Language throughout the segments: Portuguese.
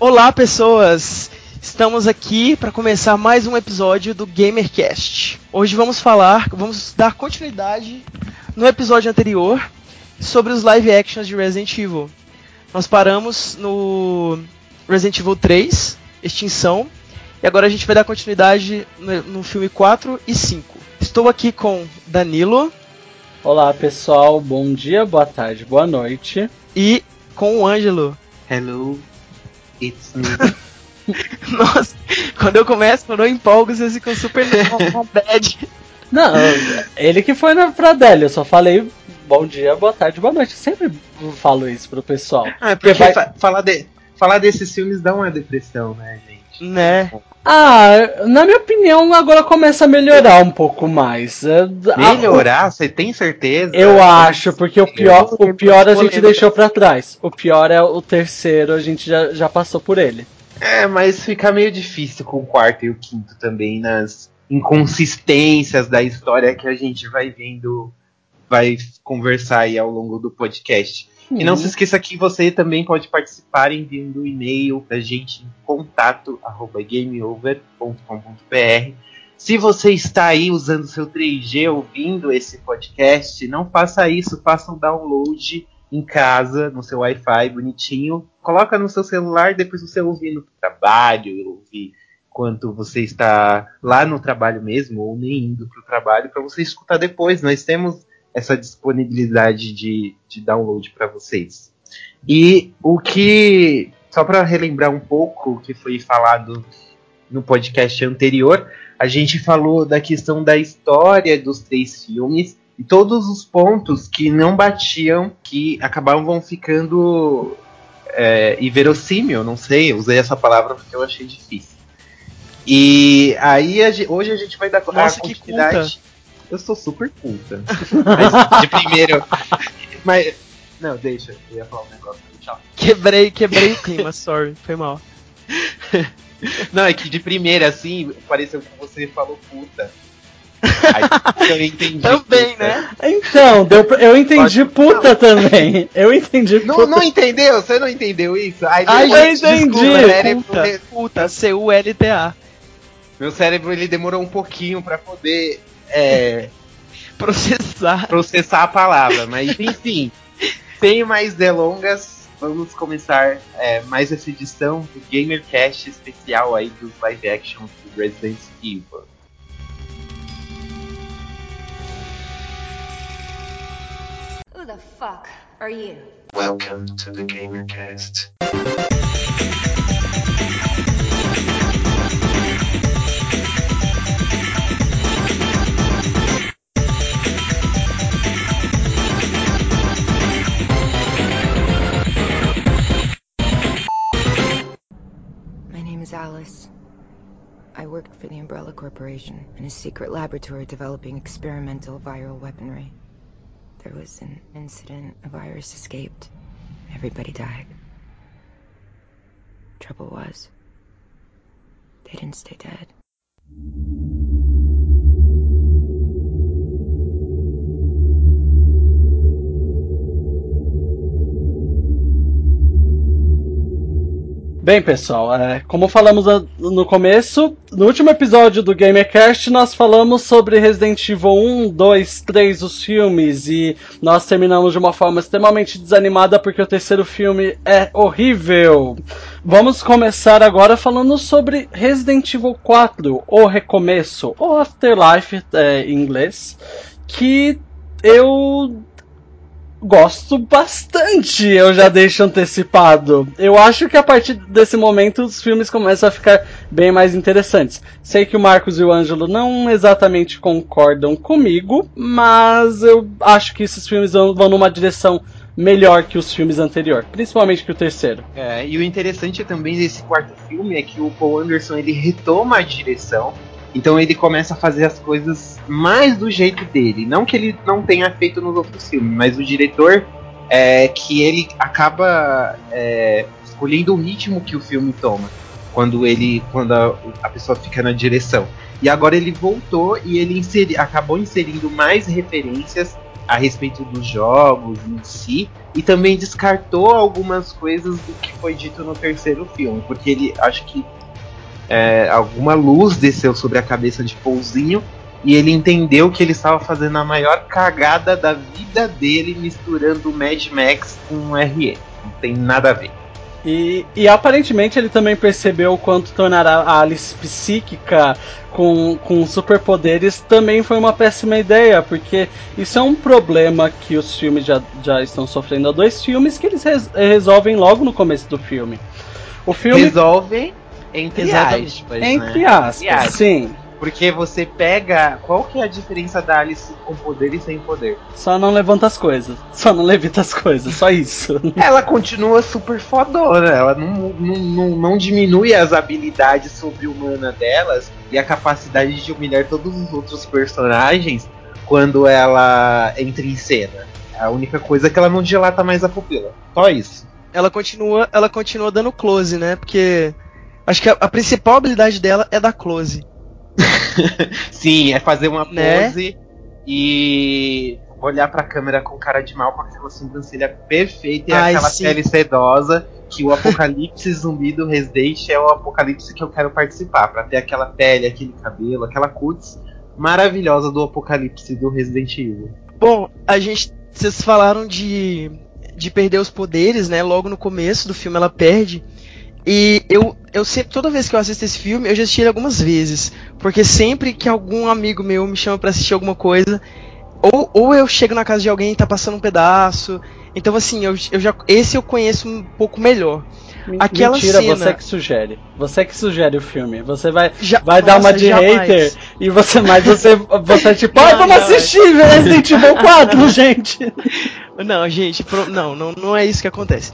Olá, pessoas! Estamos aqui para começar mais um episódio do GamerCast. Hoje vamos falar, vamos dar continuidade no episódio anterior sobre os live actions de Resident Evil. Nós paramos no Resident Evil 3, Extinção, e agora a gente vai dar continuidade no, no filme 4 e 5. Estou aqui com Danilo. Olá, pessoal. Bom dia, boa tarde, boa noite. E com o Ângelo. Hello, it's me. Nossa, quando eu começo, quando eu empolgo, vocês ficam super bad. Não, ele que foi na, pra Adélia, eu só falei bom dia, boa tarde, boa noite. Eu sempre falo isso pro pessoal. Ah, porque, porque vai... fa falar, de, falar desses filmes dá uma depressão, né, gente? Né? Ah, na minha opinião, agora começa a melhorar um pouco mais. É, melhorar? Você tem certeza? Eu acho, porque o pior, o pior a gente deixou para trás. O pior é o terceiro, a gente já, já passou por ele. É, mas fica meio difícil com o quarto e o quinto também nas inconsistências da história que a gente vai vendo, vai conversar aí ao longo do podcast. E não se esqueça que você também pode participar enviando um e-mail pra gente em contato@gameover.com.br. Se você está aí usando seu 3G ouvindo esse podcast, não faça isso, faça um download em casa, no seu Wi-Fi bonitinho, coloca no seu celular, depois você ouvir no trabalho, ouvir enquanto você está lá no trabalho mesmo, ou nem indo para o trabalho, para você escutar depois. Nós temos essa disponibilidade de, de download para vocês. E o que, só para relembrar um pouco o que foi falado no podcast anterior, a gente falou da questão da história dos três filmes e todos os pontos que não batiam, que acabavam ficando é, inverossímil, não sei, usei essa palavra porque eu achei difícil. E aí a, hoje a gente vai dar Nossa, a continuidade. Eu sou super culta. Mas de primeiro. Mas. Não, deixa, eu ia falar um negócio. Tchau. Quebrei, quebrei o clima, sorry, foi mal. Não, é que de primeira, assim, pareceu que você falou puta. Aí eu entendi. Também, puta. né? Então, deu pra... eu entendi Pode... puta não. também. Eu entendi puta. Não, não entendeu? Você não entendeu isso? Aí ah, eu entendi. Puta, puta C-U-L-T-A. Meu cérebro ele demorou um pouquinho para poder é, processar. processar a palavra. Mas enfim, sem mais delongas, vamos começar é, mais essa edição do GamerCast especial aí dos live action do Resident Evil. Who the fuck are you? Welcome to the GamerCast. Corporation in a secret laboratory developing experimental viral weaponry. There was an incident, a virus escaped. Everybody died. Trouble was, they didn't stay dead. Bem, pessoal, é, como falamos no começo, no último episódio do GamerCast nós falamos sobre Resident Evil 1, 2, 3, os filmes, e nós terminamos de uma forma extremamente desanimada porque o terceiro filme é horrível. Vamos começar agora falando sobre Resident Evil 4, O Recomeço, ou Afterlife é, em inglês, que eu gosto bastante, eu já deixo antecipado. Eu acho que a partir desse momento os filmes começam a ficar bem mais interessantes. Sei que o Marcos e o Ângelo não exatamente concordam comigo, mas eu acho que esses filmes vão, numa direção melhor que os filmes anteriores, principalmente que o terceiro. É, e o interessante também desse quarto filme é que o Paul Anderson ele retoma a direção então ele começa a fazer as coisas mais do jeito dele. Não que ele não tenha feito nos outros filmes, mas o diretor é que ele acaba é, escolhendo o ritmo que o filme toma quando ele quando a, a, pessoa fica na direção. E agora ele voltou e ele inseri, acabou inserindo mais referências a respeito dos jogos em si e também descartou algumas coisas do que foi dito no terceiro filme, porque ele acho que é, alguma luz desceu sobre a cabeça de Pouzinho e ele entendeu que ele estava fazendo a maior cagada da vida dele misturando Mad Max com RE. Não tem nada a ver. E, e, aparentemente ele também percebeu o quanto tornar a Alice psíquica com, com superpoderes também foi uma péssima ideia, porque isso é um problema que os filmes já, já estão sofrendo há dois filmes que eles res, resolvem logo no começo do filme. O filme. Resolvem entre aspas. Entre né? aspas, sim. Porque você pega. Qual que é a diferença da Alice com poder e sem poder? Só não levanta as coisas. Só não levita as coisas, só isso. ela continua super fodona. Ela não, não, não, não diminui as habilidades sobre-humana delas e a capacidade de humilhar todos os outros personagens quando ela entra em cena. A única coisa é que ela não dilata mais a pupila. Só isso. Ela continua, ela continua dando close, né? Porque acho que a, a principal habilidade dela é dar close. Sim, é fazer uma né? pose e olhar pra câmera com cara de mal com aquela sobrancelha perfeita e Ai, aquela sim. pele sedosa que o apocalipse zumbi do Resident é o apocalipse que eu quero participar, para ter aquela pele, aquele cabelo, aquela cutis maravilhosa do apocalipse do Resident Evil. Bom, a gente vocês falaram de de perder os poderes, né? Logo no começo do filme ela perde. E eu, eu sempre, toda vez que eu assisto esse filme, eu já assisti ele algumas vezes. Porque sempre que algum amigo meu me chama para assistir alguma coisa, ou, ou eu chego na casa de alguém e tá passando um pedaço. Então, assim, eu, eu já, esse eu conheço um pouco melhor. Aquela Mentira, cena... você que sugere. Você que sugere o filme. Você vai, já, vai nossa, dar uma de jamais. hater e você mais você, você é tipo, ah, vamos não, assistir Resident Evil 4, gente. Não, gente, não, não, não é isso que acontece.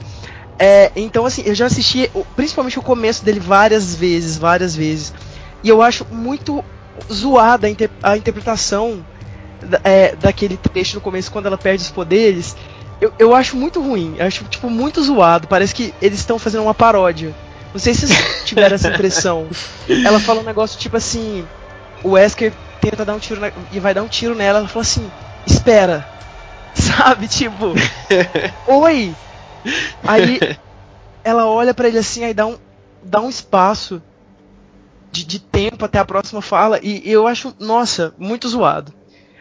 É, então, assim, eu já assisti principalmente o começo dele várias vezes, várias vezes. E eu acho muito zoada a, inter a interpretação é, daquele trecho no começo, quando ela perde os poderes. Eu, eu acho muito ruim, eu acho, tipo, muito zoado. Parece que eles estão fazendo uma paródia. Não sei se vocês tiveram essa impressão. Ela fala um negócio tipo assim: o Wesker tenta dar um tiro na, e vai dar um tiro nela. Ela fala assim: espera. Sabe? Tipo, oi, Aí ela olha para ele assim, aí dá um, dá um espaço de, de tempo até a próxima fala, e, eu acho, nossa, muito zoado.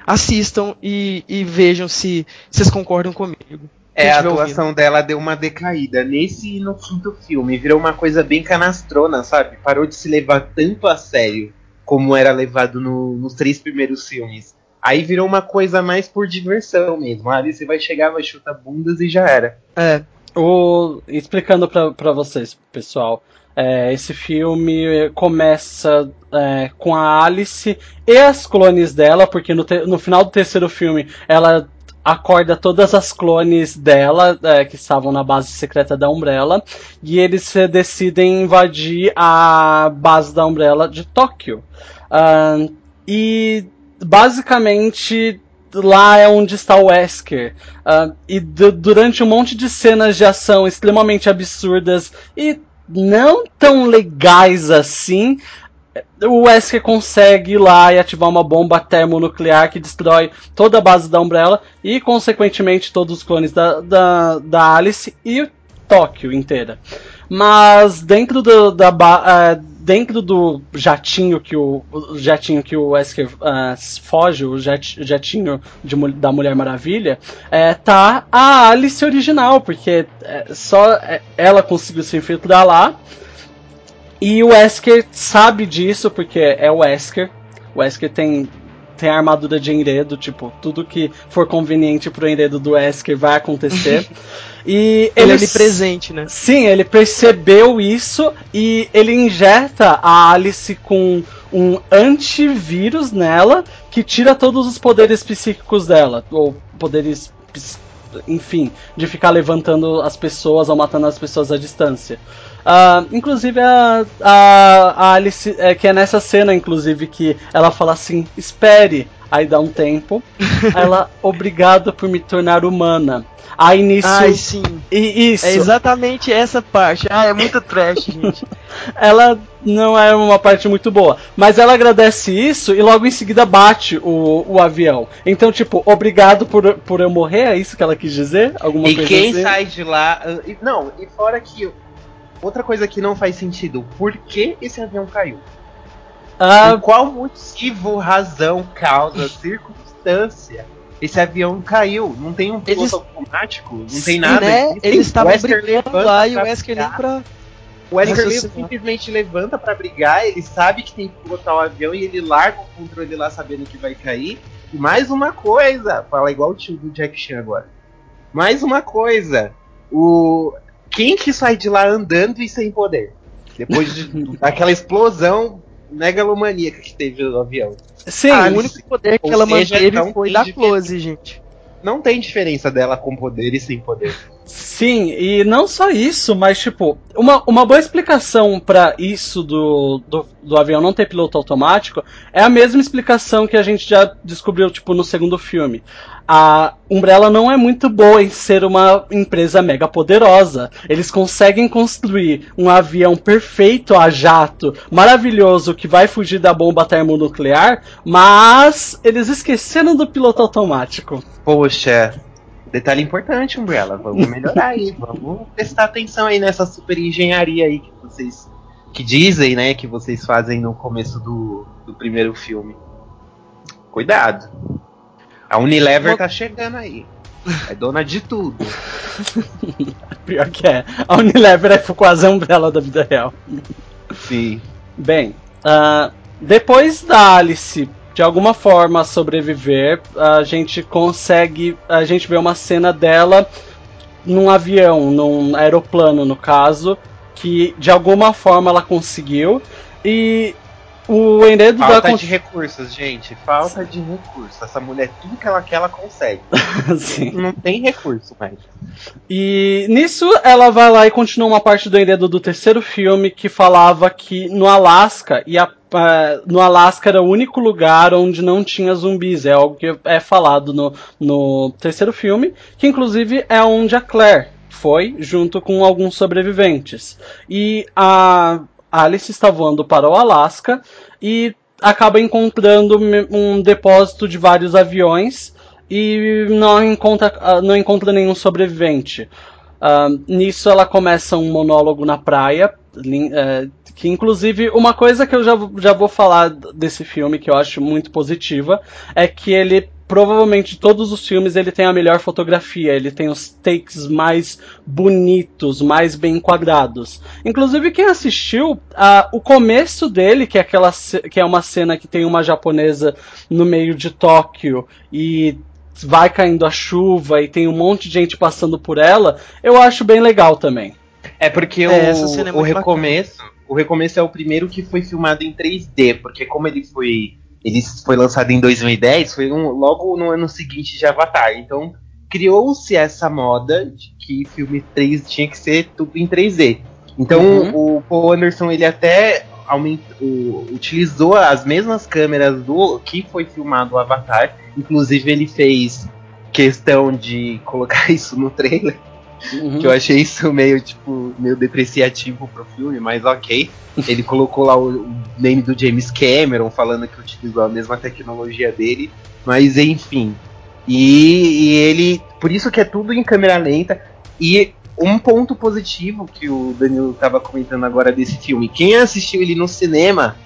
Assistam e, e vejam se vocês concordam comigo. É, a atuação ouvindo. dela deu uma decaída. Nesse e no quinto filme, virou uma coisa bem canastrona, sabe? Parou de se levar tanto a sério como era levado no, nos três primeiros filmes. Aí virou uma coisa mais por diversão mesmo. Ali você vai chegar, vai chutar bundas e já era. É. O, explicando para vocês, pessoal, é, esse filme começa é, com a Alice e as clones dela, porque no, te, no final do terceiro filme ela acorda todas as clones dela é, que estavam na base secreta da Umbrella e eles decidem invadir a base da Umbrella de Tóquio. Uh, e basicamente lá é onde está o Wesker. Uh, e durante um monte de cenas de ação extremamente absurdas e não tão legais assim, o Wesker consegue ir lá e ativar uma bomba termonuclear que destrói toda a base da Umbrella e, consequentemente, todos os clones da, da, da Alice e Tóquio inteira. Mas dentro do, da, uh, dentro do jatinho que o, o jatinho que o Wesker uh, foge, o jet, jatinho de, da Mulher Maravilha, é, tá a Alice original, porque é, só é, ela conseguiu se infiltrar lá. E o Wesker sabe disso, porque é o Wesker. O Wesker tem tem a armadura de enredo, tipo, tudo que for conveniente pro enredo do Wesker vai acontecer. e ele, ele é presente, né? Sim, ele percebeu isso e ele injeta a Alice com um antivírus nela que tira todos os poderes psíquicos dela, ou poderes enfim, de ficar levantando as pessoas ou matando as pessoas à distância. Uh, inclusive a, a, a Alice, é, que é nessa cena, inclusive, que ela fala assim: espere, Aí dá um tempo. ela, obrigado por me tornar humana. Aí nisso. Ai, sim. E, isso. É exatamente essa parte. Ah, é muito trash, gente. ela não é uma parte muito boa. Mas ela agradece isso e logo em seguida bate o, o avião. Então, tipo, obrigado por, por eu morrer, é isso que ela quis dizer? Alguma e coisa quem assim? sai de lá. e- Não, e fora que. Outra coisa que não faz sentido. Por que esse avião caiu? Ah, Por qual motivo, razão, causa, circunstância esse avião caiu? Não tem um piloto Eles- automático? Não tem nada. Né? Eles o estavam brigando lá e o Wesker pra. O Wesker raciocinar. simplesmente levanta pra brigar, ele sabe que tem que pilotar o avião e ele larga o controle lá sabendo que vai cair. E mais uma coisa, fala igual o tio do Jack Chan agora. Mais uma coisa, o quem que sai de lá andando e sem poder? Depois de, daquela explosão megalomaníaca que teve no avião. sim, Ah, o único poder que ela seja, manteve foi diferença. close, gente. Não tem diferença dela com poder e sem poder. Sim, e não só isso, mas tipo, uma, uma boa explicação pra isso do, do, do avião não ter piloto automático é a mesma explicação que a gente já descobriu, tipo, no segundo filme. A Umbrella não é muito boa em ser uma empresa mega poderosa. Eles conseguem construir um avião perfeito a jato, maravilhoso, que vai fugir da bomba termonuclear, mas eles esqueceram do piloto automático. Poxa, detalhe importante, Umbrella. Vamos melhorar aí. Vamos prestar atenção aí nessa super engenharia aí que vocês. Que dizem, né, que vocês fazem no começo do, do primeiro filme. Cuidado. A Unilever Uma- tá chegando aí. É dona de tudo. Pior que é. A Unilever é quase a Umbrella da vida real. Sim. Bem, ah, depois da Alice de alguma forma sobreviver, a gente consegue. A gente vê uma cena dela num avião, num aeroplano no caso, que de alguma forma ela conseguiu. E o enredo da Falta de recursos, gente. Falta de recursos. Essa mulher, tudo que ela quer, ela consegue. Sim. Não tem recurso mais. E nisso ela vai lá e continua uma parte do enredo do terceiro filme que falava que no Alasca e a- eh, no Alasca era o único lugar onde não tinha zumbis. É algo que é falado no, no terceiro filme, que inclusive é onde a Claire foi junto com alguns sobreviventes. E a Alice está voando para o Alasca e acaba encontrando um depósito de vários aviões e não encontra, ah, não encontra nenhum sobrevivente. Ah, nisso ela começa um monólogo na praia, eh, que inclusive uma coisa que eu já, já vou falar desse filme que eu acho muito positiva é que ele provavelmente de todos os filmes ele tem a melhor fotografia, ele tem os takes mais bonitos, mais bem enquadrados. Inclusive quem assistiu, ah, o começo dele, que é aquela que é uma cena que tem uma japonesa no meio de Tóquio e vai caindo a chuva e tem um monte de gente passando por ela, eu acho bem legal também. É porque É, o, essa cena é o recomeço, o recomeço é o primeiro que foi filmado em 3D, porque como ele foi, ele foi lançado em 2010, foi um- logo no ano seguinte de Avatar. Então criou-se essa moda de que filme 3 tinha que ser tudo em 3D. Então Uhum. o Paul Anderson ele até aument, o- utilizou as mesmas câmeras do que foi filmado o Avatar. Inclusive ele fez questão de colocar isso no trailer. Uhum. Que eu achei isso meio, tipo, meio depreciativo pro filme, mas ok. Ele colocou lá o, o name do James Cameron, falando que utilizou a mesma tecnologia dele. Mas enfim. E, e ele. Por isso que é tudo em câmera lenta. E um ponto positivo que o Danilo tava comentando agora desse filme. Quem assistiu ele no cinema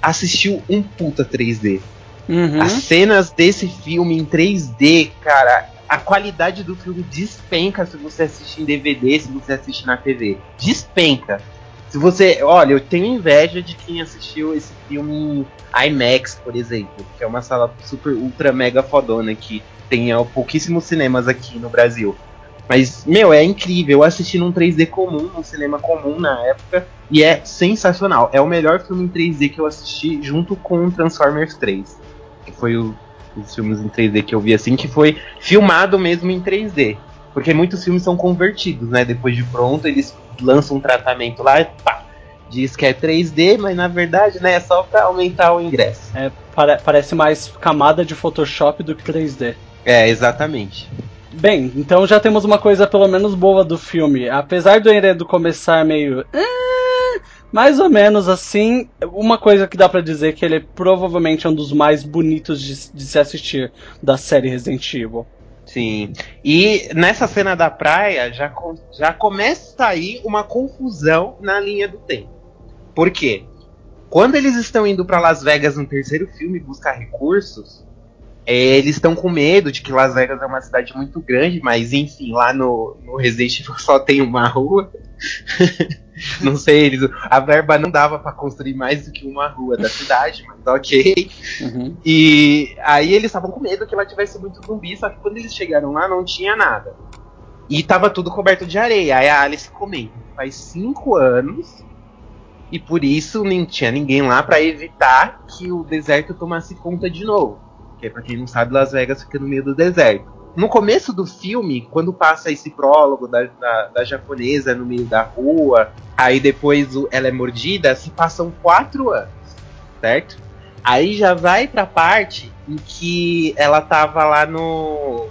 assistiu um puta 3D. Uhum. As cenas desse filme em 3D, cara, a qualidade do filme despenca se você assistir em DVD, se você assistir na TV. Despenca. Se você. Olha, eu tenho inveja de quem assistiu esse filme em IMAX, por exemplo, que é uma sala super, ultra, mega fodona que tem pouquíssimos cinemas aqui no Brasil. Mas, meu, é incrível. Eu assisti num 3D comum, num cinema comum na época, e é sensacional. É o melhor filme em 3D que eu assisti junto com Transformers 3 que foi o, os filmes em 3D que eu vi assim, que foi filmado mesmo em 3D. Porque muitos filmes são convertidos, né? Depois de pronto, eles lançam um tratamento lá e pá. diz que é 3D, mas na verdade, né, é só para aumentar o ingresso. É, pare parece mais camada de Photoshop do que 3D. É, exatamente. Bem, então já temos uma coisa pelo menos boa do filme. Apesar do enredo começar meio. Mais ou menos assim, uma coisa que dá para dizer que ele é provavelmente um dos mais bonitos de, de se assistir da série Resident Evil. Sim. E nessa cena da praia já, já começa aí uma confusão na linha do tempo. Por quê? Quando eles estão indo para Las Vegas no terceiro filme buscar recursos, é, eles estão com medo de que Las Vegas é uma cidade muito grande, mas enfim, lá no, no Resident Evil só tem uma rua. não sei, eles, a verba não dava para construir mais do que uma rua da cidade, mas ok. Uhum. E aí eles estavam com medo que lá tivesse muito zumbi, só que quando eles chegaram lá não tinha nada. E tava tudo coberto de areia. Aí a Alice comenta: faz cinco anos e por isso nem tinha ninguém lá para evitar que o deserto tomasse conta de novo. Porque, pra quem não sabe, Las Vegas fica no meio do deserto. No começo do filme, quando passa esse prólogo da, da, da japonesa no meio da rua, aí depois ela é mordida, se passam quatro anos, certo? Aí já vai pra parte em que ela tava lá no.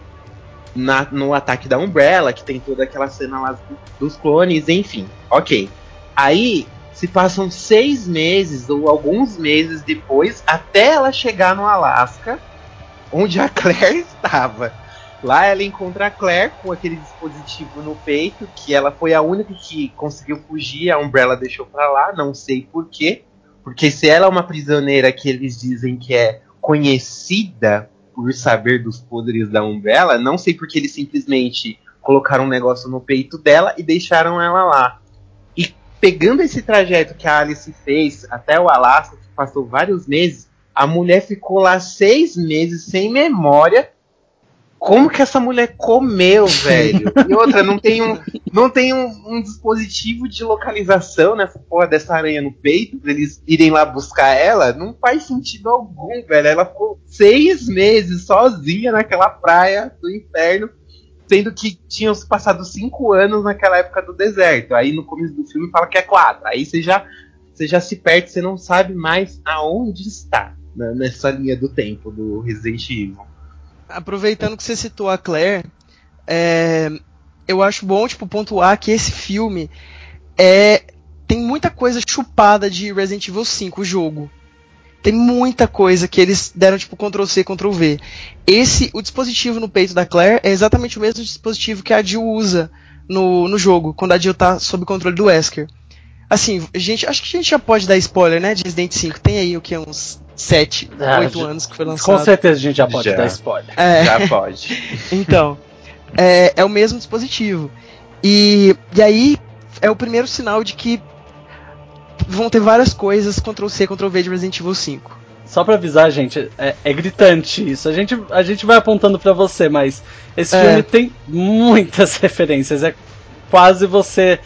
Na, no ataque da Umbrella, que tem toda aquela cena lá dos clones, enfim. Ok. Aí se passam seis meses ou alguns meses depois até ela chegar no Alasca onde a Claire estava. Lá ela encontra a Claire com aquele dispositivo no peito, que ela foi a única que conseguiu fugir, a Umbrella deixou pra lá, não sei porquê. Porque se ela é uma prisioneira que eles dizem que é conhecida por saber dos poderes da Umbrella, não sei porque eles simplesmente colocaram um negócio no peito dela e deixaram ela lá. E pegando esse trajeto que a Alice fez até o Alasca, que passou vários meses, a mulher ficou lá seis meses sem memória. Como que essa mulher comeu, velho? E outra, não tem um, não tem um, um dispositivo de localização nessa porra dessa aranha no peito pra eles irem lá buscar ela? Não faz sentido algum, velho. Ela ficou seis meses sozinha naquela praia do inferno, sendo que tinham se passado cinco anos naquela época do deserto. Aí no começo do filme fala que é quatro. Aí você já, você já se perde, você não sabe mais aonde está né, nessa linha do tempo do Resident Evil. Aproveitando que você citou a Claire, é, eu acho bom tipo pontuar que esse filme é tem muita coisa chupada de Resident Evil 5, o jogo. Tem muita coisa que eles deram tipo Ctrl C, Ctrl V. Esse, o dispositivo no peito da Claire é exatamente o mesmo dispositivo que a Jill usa no, no jogo, quando a Jill tá sob controle do Wesker. Assim, gente, acho que a gente já pode dar spoiler, né, de Resident 5. Tem aí o que uns 7, ah, 8 anos que foi lançado. Com certeza a gente já pode já. dar spoiler. É. Já pode. então, é, é, o mesmo dispositivo. E, e aí é o primeiro sinal de que vão ter várias coisas Ctrl-C, Ctrl-V de Resident Evil 5. Só pra avisar, gente, é, é, gritante isso. A gente, a gente vai apontando para você, mas esse é. filme tem muitas referências. É quase você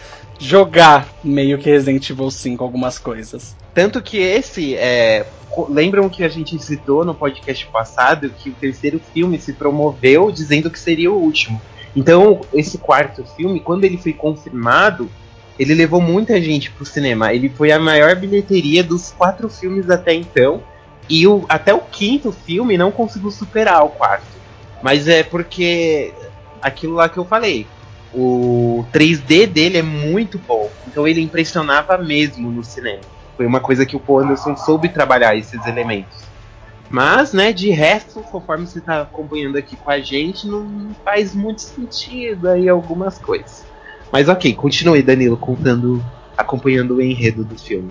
jogar meio que Resident Evil 5 algumas coisas. Tanto que esse é, lembram que a gente citou no podcast passado que o terceiro filme se promoveu dizendo que seria o último. Então, esse quarto filme, quando ele foi confirmado, ele levou muita gente pro cinema. Ele foi a maior bilheteria dos quatro filmes até então. E o, até o quinto filme não conseguiu superar o quarto. Mas é porque aquilo lá que eu falei. O 3D dele é muito bom. Então ele impressionava mesmo no cinema. Foi uma coisa que o Paul Anderson soube trabalhar esses elementos. Mas, né, de resto, conforme você está acompanhando aqui com a gente, não faz muito sentido aí algumas coisas. Mas ok, continue, Danilo, contando, acompanhando o enredo do filme.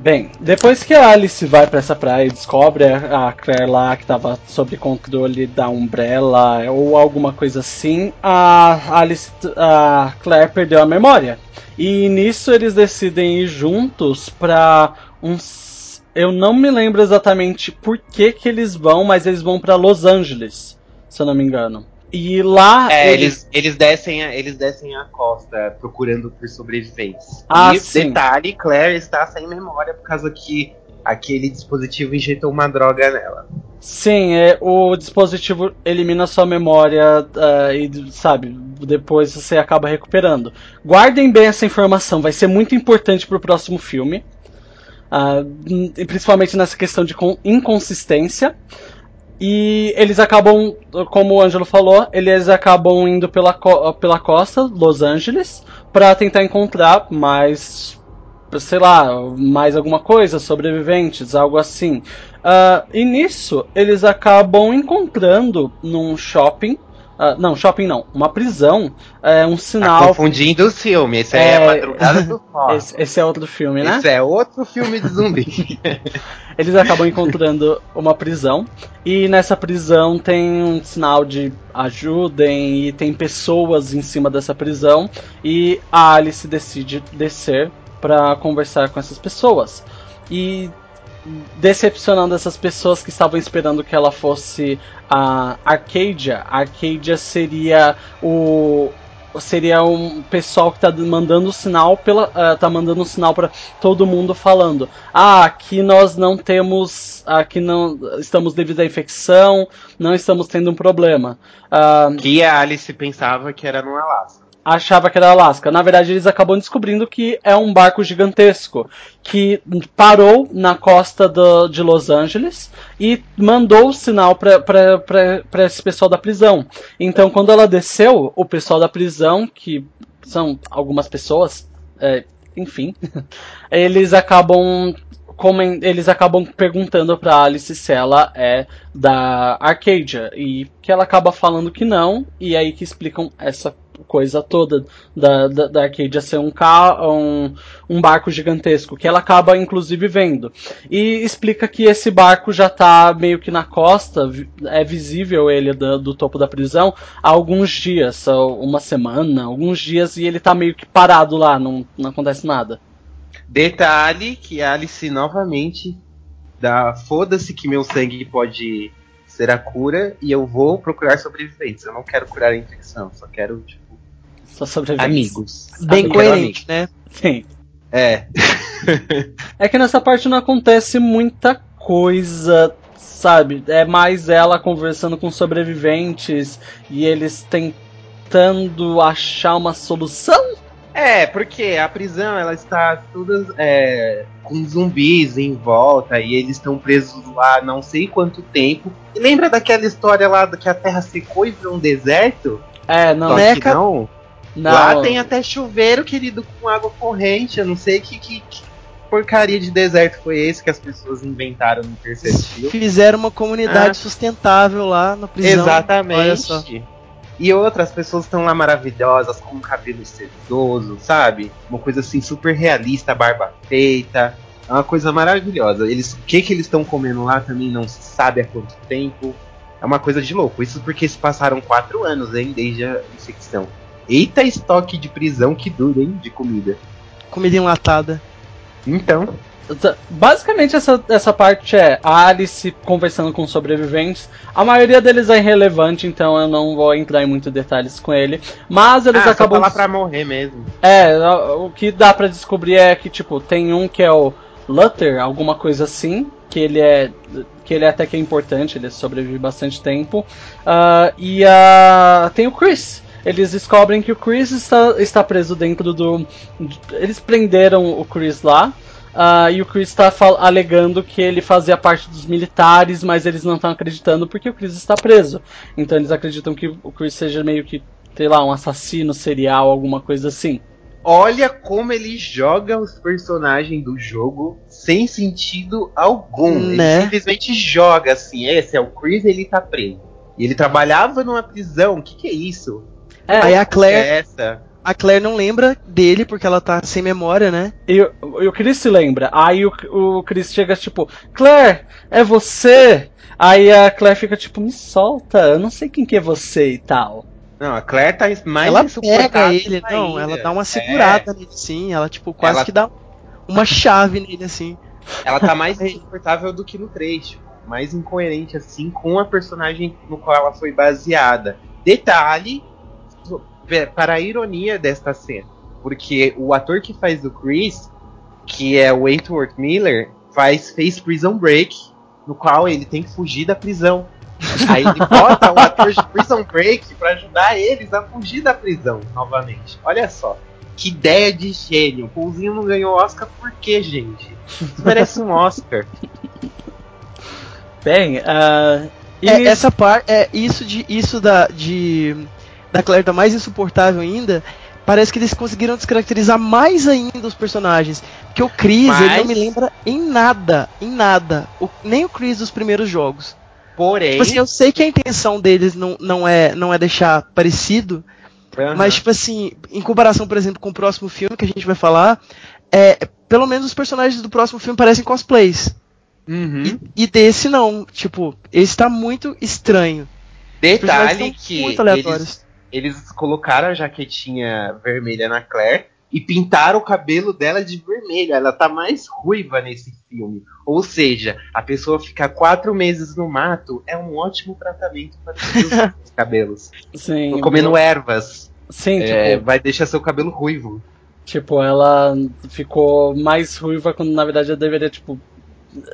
Bem, depois que a Alice vai para essa praia e descobre a Claire lá que estava sob controle da Umbrella ou alguma coisa assim, a Alice, a Claire perdeu a memória. E nisso eles decidem ir juntos para uns. Eu não me lembro exatamente por que, que eles vão, mas eles vão para Los Angeles, se eu não me engano. E lá. É, eles, eles, descem, a, eles descem a costa procurando por sobreviventes. Ah, e sim. detalhe, Claire está sem memória por causa que aquele dispositivo injetou uma droga nela. Sim, é, o dispositivo elimina sua memória uh, e, sabe, depois você acaba recuperando. Guardem bem essa informação, vai ser muito importante pro próximo filme. Uh, principalmente nessa questão de inconsistência. E eles acabam, como o Ângelo falou, eles acabam indo pela, co pela costa, Los Angeles, para tentar encontrar mais sei lá, mais alguma coisa, sobreviventes, algo assim. Uh, e nisso, eles acabam encontrando num shopping. Uh, não, shopping não, uma prisão, é um sinal. Tá confundindo o filme, esse é, é Madrugada do esse, esse, é outro filme, né? Esse é outro filme de zumbi. eles acabam encontrando uma prisão, e nessa prisão tem um sinal de ajudem, e tem pessoas em cima dessa prisão, e a Alice decide descer para conversar com essas pessoas. E decepcionando essas pessoas que estavam esperando que ela fosse a Arcadia. Arcadia seria o seria um pessoal que tá mandando sinal pela uh, tá mandando sinal para todo mundo falando: "Ah, aqui nós não temos, aqui não estamos devido à infecção, não estamos tendo um problema". Uh, que a Alice pensava que era no Alasca achava que era Alasca. Na verdade, eles acabam descobrindo que é um barco gigantesco que parou na costa do, de Los Angeles e mandou o sinal para esse pessoal da prisão. Então, quando ela desceu, o pessoal da prisão, que são algumas pessoas, é, enfim, eles acabam eles acabam perguntando para Alice se ela é da Arcadia e que ela acaba falando que não e aí que explicam essa coisa toda da, da, da Arcadia ser um, carro, um, um barco gigantesco, que ela acaba inclusive vendo. E explica que esse barco já está meio que na costa, é visível ele do, do, topo da prisão há alguns dias, uma semana, alguns dias, e ele está meio que parado lá, não, não acontece nada. Detalhe que Alice novamente dá foda-se que meu sangue pode ser a cura e eu vou procurar sobreviventes. Eu não quero curar a infecção, só quero, tipo, só sobreviventes. Amigos. Bem Amigo coerente, né? Sim. É. é que nessa parte não acontece muita coisa, sabe? É mais ela conversando com sobreviventes e eles tentando achar uma solução. É, porque a prisão ela está toda é, com zumbis em volta e eles estão presos lá não sei quanto tempo. E lembra daquela história lá que a Terra secou e virou um deserto? É, não, Só é que não. Não. Lá tem até chuveiro, querido, com água corrente. Eu não sei que, que, que, porcaria de deserto foi esse que as pessoas inventaram no terceiro filme. Fizeram uma comunidade ah. sustentável lá na prisão. Exatamente. E outras pessoas estão lá maravilhosas, com cabelo sedoso, sabe? Uma coisa assim super realista, barba feita. É uma coisa maravilhosa. Eles, o que que eles estão comendo lá também não se sabe há quanto tempo. É uma coisa de louco. Isso porque se passaram quatro anos, hein, desde a infecção. Eita estoque de prisão que dura, hein? De comida. Comida enlatada. Então. Basicamente, essa, essa parte é a Alice conversando com sobreviventes. A maioria deles é irrelevante, então eu não vou entrar em muitos detalhes com ele. Mas eles ah, acabam. Só tá lá pra morrer mesmo. É, o que dá para descobrir é que, tipo, tem um que é o Luther, alguma coisa assim. Que ele é. Que ele até que é importante, ele sobrevive bastante tempo. Uh, e uh, tem o Chris eles descobrem que o Chris está, está preso dentro do. Eles prenderam o Chris lá. Uh, e o Chris está alegando que ele fazia parte dos militares, mas eles não estão acreditando porque o Chris está preso. Então eles acreditam que o Chris seja meio que, sei lá, um assassino serial, alguma coisa assim. Olha como ele joga os personagens do jogo sem sentido algum. Né? Ele simplesmente joga assim. Esse é o Chris, ele tá preso. E ele trabalhava numa prisão. O que, que é isso? É, aí a Claire. É a Claire não lembra dele porque ela tá sem memória, né? E, e o Chris se lembra. Aí o, o Chris chega tipo, Claire, é você? Aí a Claire fica tipo, me solta, eu não sei quem que é você e tal. Não, a Claire tá mais Ela pega ele, não, ela dá uma segurada é. nele, sim, ela tipo quase ela... que dá uma chave nele, assim. Ela tá mais insuportável do que no 3, tipo, mais incoerente, assim, com a personagem no qual ela foi baseada. Detalhe para a ironia desta cena, porque o ator que faz o Chris, que é o Wentworth Miller, faz, fez Prison Break, no qual ele tem que fugir da prisão. Aí ele bota o ator de Prison Break pra ajudar eles a fugir da prisão novamente. Olha só. Que ideia de gênio. O Pãozinho não ganhou Oscar por quê, gente? Isso merece um Oscar. Bem, uh, é, essa parte, é isso de isso da de da Claire tá mais insuportável ainda. Parece que eles conseguiram descaracterizar mais ainda os personagens. Porque o Chris, Mas... ele não me lembra em nada, em nada. O, nem o Chris dos primeiros jogos. Porém. Tipo assim, eu sei que a intenção deles não, não, é, não é deixar parecido. Uhum. Mas, tipo assim, em comparação, por exemplo, com o próximo filme que a gente vai falar, é, pelo menos os personagens do próximo filme parecem cosplays. Uhum. E, e, desse não. Tipo, esse tá muito estranho. Detalhe que eles, eles colocaram a jaquetinha vermelha na Claire e pintaram o cabelo dela de vermelho. Ela tá mais ruiva nesse filme. Ou seja, a pessoa ficar quatro meses no mato é um ótimo tratamento para os cabelos. Sim. Comendo ervas. Sim, é, tipo, vai deixar seu cabelo ruivo. Tipo, ela ficou mais ruiva quando na verdade ela deveria, tipo.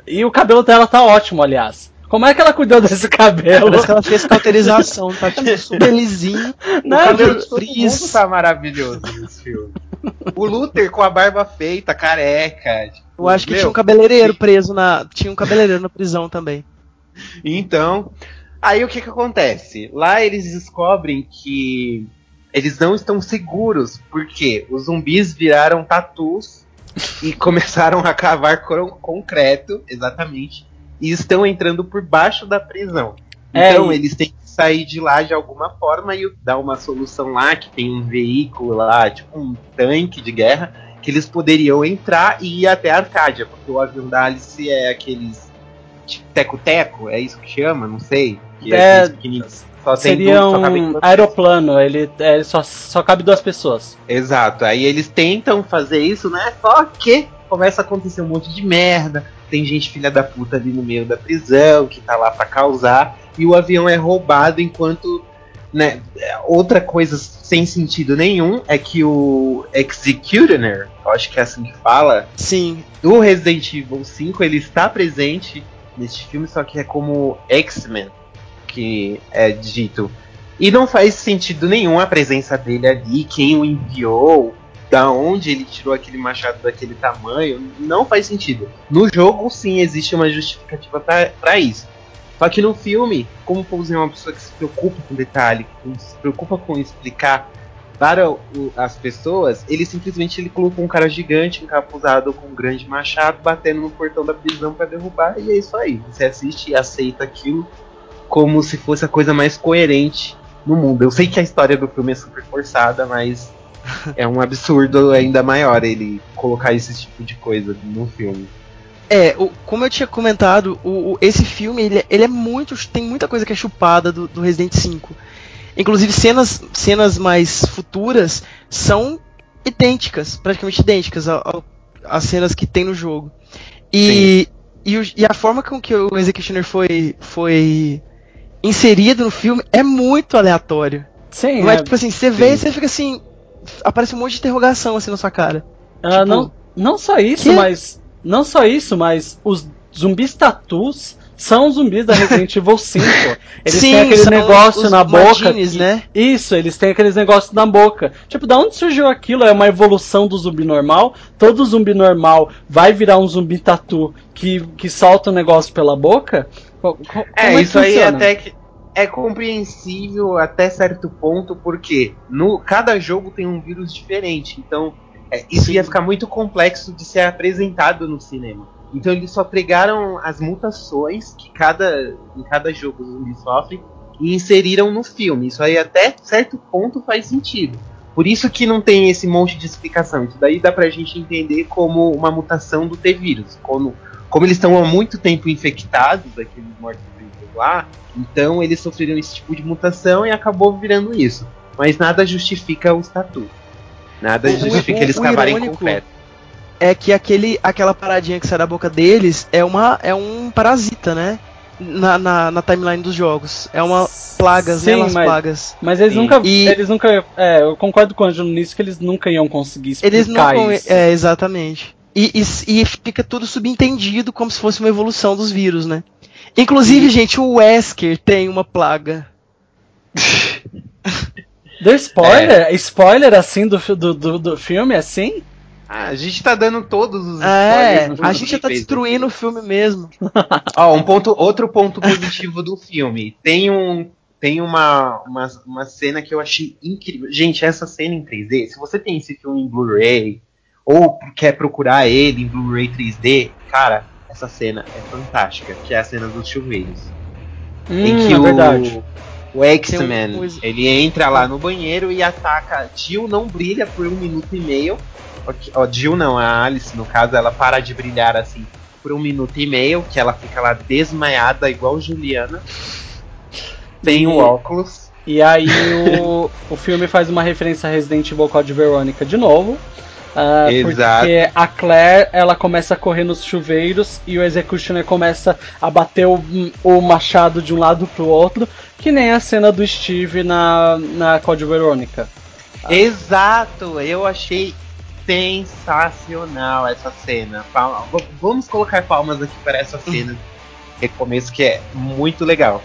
E o cabelo dela tá ótimo, aliás. Como é que ela cuidou desse cabelo? Parece que ela fez cauterização, tá tipo super lisinho. Não, o cabelo de todo mundo tá maravilhoso nesse filme. O Luther com a barba feita, careca. Tipo, Eu acho que meu, tinha um cabeleireiro preso na. Tinha um cabeleireiro na prisão também. Então. Aí o que que acontece? Lá eles descobrem que eles não estão seguros, porque os zumbis viraram tatus e começaram a cavar com concreto, exatamente, e estão entrando por baixo da prisão. É, então e... eles têm que sair de lá de alguma forma e dar uma solução lá, que tem um veículo lá, tipo um tanque de guerra, que eles poderiam entrar e ir até a Arcádia, porque o avião da Alice é aqueles tipo, teco-teco, é isso que chama, não sei. Que é, é só Seria duas, um aeroplano, ele, é, só, só cabe duas pessoas. Exato, aí eles tentam fazer isso, né? Só que começa a acontecer um monte de merda. Tem gente filha da puta ali no meio da prisão que tá lá para causar. E o avião é roubado enquanto. Né, outra coisa sem sentido nenhum é que o Executioner, acho que é assim que fala, sim, do Resident Evil 5, ele está presente neste filme, só que é como X-Men que é dito. E não faz sentido nenhum a presença dele ali, quem o enviou, da onde ele tirou aquele machado daquele tamanho, não faz sentido. No jogo, sim, existe uma justificativa para isso. Só que no filme, como o Paulzinho é uma pessoa que se preocupa com detalhe, que se preocupa com explicar para o, as pessoas, ele simplesmente ele colocou um cara gigante, encapuzado com um grande machado, batendo no portão da prisão para derrubar, e é isso aí. Você assiste e aceita aquilo como se fosse a coisa mais coerente no mundo. Eu sei que a história do filme é super forçada, mas é um absurdo ainda maior ele colocar esse tipo de coisa no filme. É, o, como eu tinha comentado, o, o, esse filme ele, ele, é muito. tem muita coisa que é chupada do, do Resident 5. Inclusive cenas, cenas mais futuras são idênticas, praticamente idênticas às cenas que tem no jogo. E, e, e, a forma com que o Executioner foi, foi inserido no filme é muito aleatório. Sim. Não é, é tipo assim, você vê e você fica assim. Aparece um monte de interrogação assim na sua cara. Ah, tipo, não, não só isso, que? mas. Não só isso, mas os zumbis tatus são zumbis da Resident Evil 5. Eles Sim, têm aquele negócio na boca. Que... né? Isso, eles têm aqueles negócios na boca. Tipo, da onde surgiu aquilo? É uma evolução do zumbi normal. Todo zumbi normal vai virar um zumbi tatu que, que solta o um negócio pela boca? Como é, é isso aí até que é compreensível até certo ponto, porque no cada jogo tem um vírus diferente. Então, é, isso Sim. ia ficar muito complexo de ser apresentado no cinema. Então eles só pregaram as mutações que cada, em cada jogo os zumbis sofrem e inseriram no filme. Isso aí até certo ponto faz sentido. Por isso que não tem esse monte de explicação. Isso daí dá pra gente entender como uma mutação do T-vírus. Como, como eles estão há muito tempo infectados, aqueles mortos lá, então eles sofreram esse tipo de mutação e acabou virando isso. Mas nada justifica o estatuto. Nada o, justifica o, eles cavarem concreto. É que aquele, aquela paradinha que sai da boca deles é, uma, é um parasita, né? Na, na, na timeline dos jogos. É uma plagas, Sim, né? Mas, plagas. Mas eles Sim. nunca. E... Eles nunca. É, eu concordo com o Angelo nisso que eles nunca iam conseguir explicar eles nunca, isso. É, exatamente. E, e, e, fica tudo subentendido como se fosse uma evolução dos vírus, né? Inclusive, gente, o Wesker tem uma plaga. Deu spoiler? É. Spoiler assim do, do, do, do filme, assim? Ah, a gente tá dando todos os é, a gente já tá destruindo o filme mesmo. Ó, um ponto, outro ponto positivo do filme. Tem um tem uma, uma, uma cena que eu achei incrível. Gente, essa cena em 3D, se você tem esse filme em Blu-ray ou quer procurar ele em Blu-ray 3D, cara, essa cena é fantástica, que é a cena dos chuveiros. Hum, em que é o, verdade. o X-Men, um... ele entra lá no banheiro e ataca. Jill não brilha por um minuto e meio. Ó, Jill não, a Alice, no caso, ela para de brilhar assim por um minuto e meio, que ela fica lá desmaiada, igual Juliana tem o óculos. E aí o, o filme faz uma referência a Resident Evil Code Veronica de novo. Uh, Exato. Porque a Claire ela começa a correr nos chuveiros e o Executioner começa a bater o, o machado de um lado pro outro, que nem a cena do Steve na, na Code Veronica. Exato, eu achei sensacional essa cena. Vamos colocar palmas aqui para essa cena. Recomeço que é muito legal.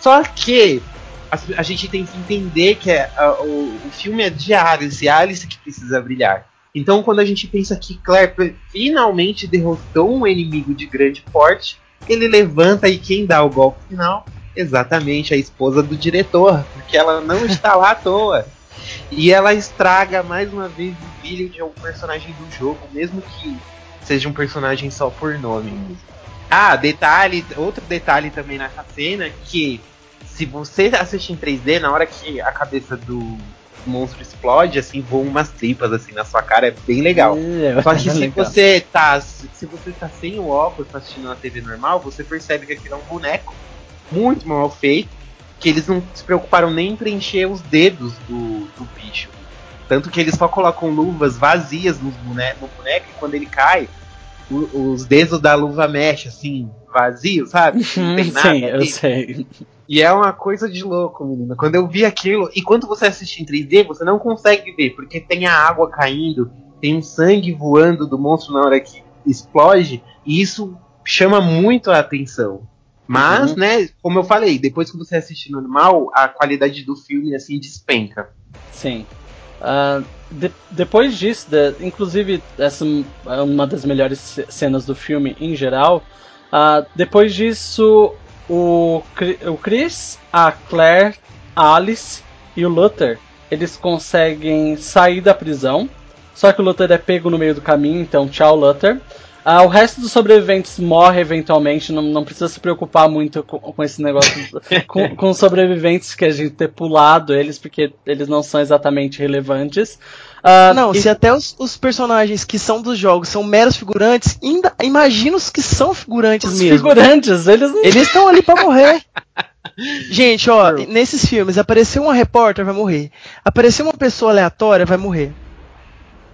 Só que a, a gente tem que entender que é, a, o, o filme é de Alice, e Alice que precisa brilhar. Então, quando a gente pensa que Claire finalmente derrotou um inimigo de grande porte, ele levanta e quem dá o golpe final? Exatamente a esposa do diretor, porque ela não está lá à toa. E ela estraga mais uma vez o brilho de um personagem do jogo, mesmo que seja um personagem só por nome. Ah, detalhe, outro detalhe também nessa cena que se você assistir em 3D, na hora que a cabeça do monstro explode, assim, voam umas tripas assim na sua cara, é bem legal. É, Só que é se legal. você tá. Se você tá sem o óculos, tá assistindo na TV normal, você percebe que aquilo é um boneco muito mal feito, que eles não se preocuparam nem em preencher os dedos do, do bicho. Tanto que eles só colocam luvas vazias no boneco, no boneco e quando ele cai, o, os dedos da luva mexe, assim, vazio, sabe? Não tem nada. Sim, eu sei. E é uma coisa de louco, menina. Quando eu vi aquilo, e quando você assiste em 3D, você não consegue ver, porque tem a água caindo, tem um sangue voando do monstro na hora que explode, e isso chama muito a atenção. Mas, uhum. né, como eu falei, depois que você assiste normal, a qualidade do filme assim despenca. Sim. Uh, de, depois disso, de, inclusive essa é uma das melhores cenas do filme em geral. Uh, depois disso, o, o Chris, a Claire, a Alice e o Luther eles conseguem sair da prisão. Só que o Luther é pego no meio do caminho, então tchau, Luther. Ah, o resto dos sobreviventes morre eventualmente, não, não precisa se preocupar muito com, com esse negócio com, com sobreviventes que a gente ter pulado eles, porque eles não são exatamente relevantes. Uh, não, e... se até os, os, personagens que são dos jogos são meros figurantes, ainda imagina os que são figurantes os mesmo. figurantes, eles Eles estão ali para morrer. Gente, ó, nesses filmes, apareceu uma repórter, vai morrer. Apareceu uma pessoa aleatória, vai morrer.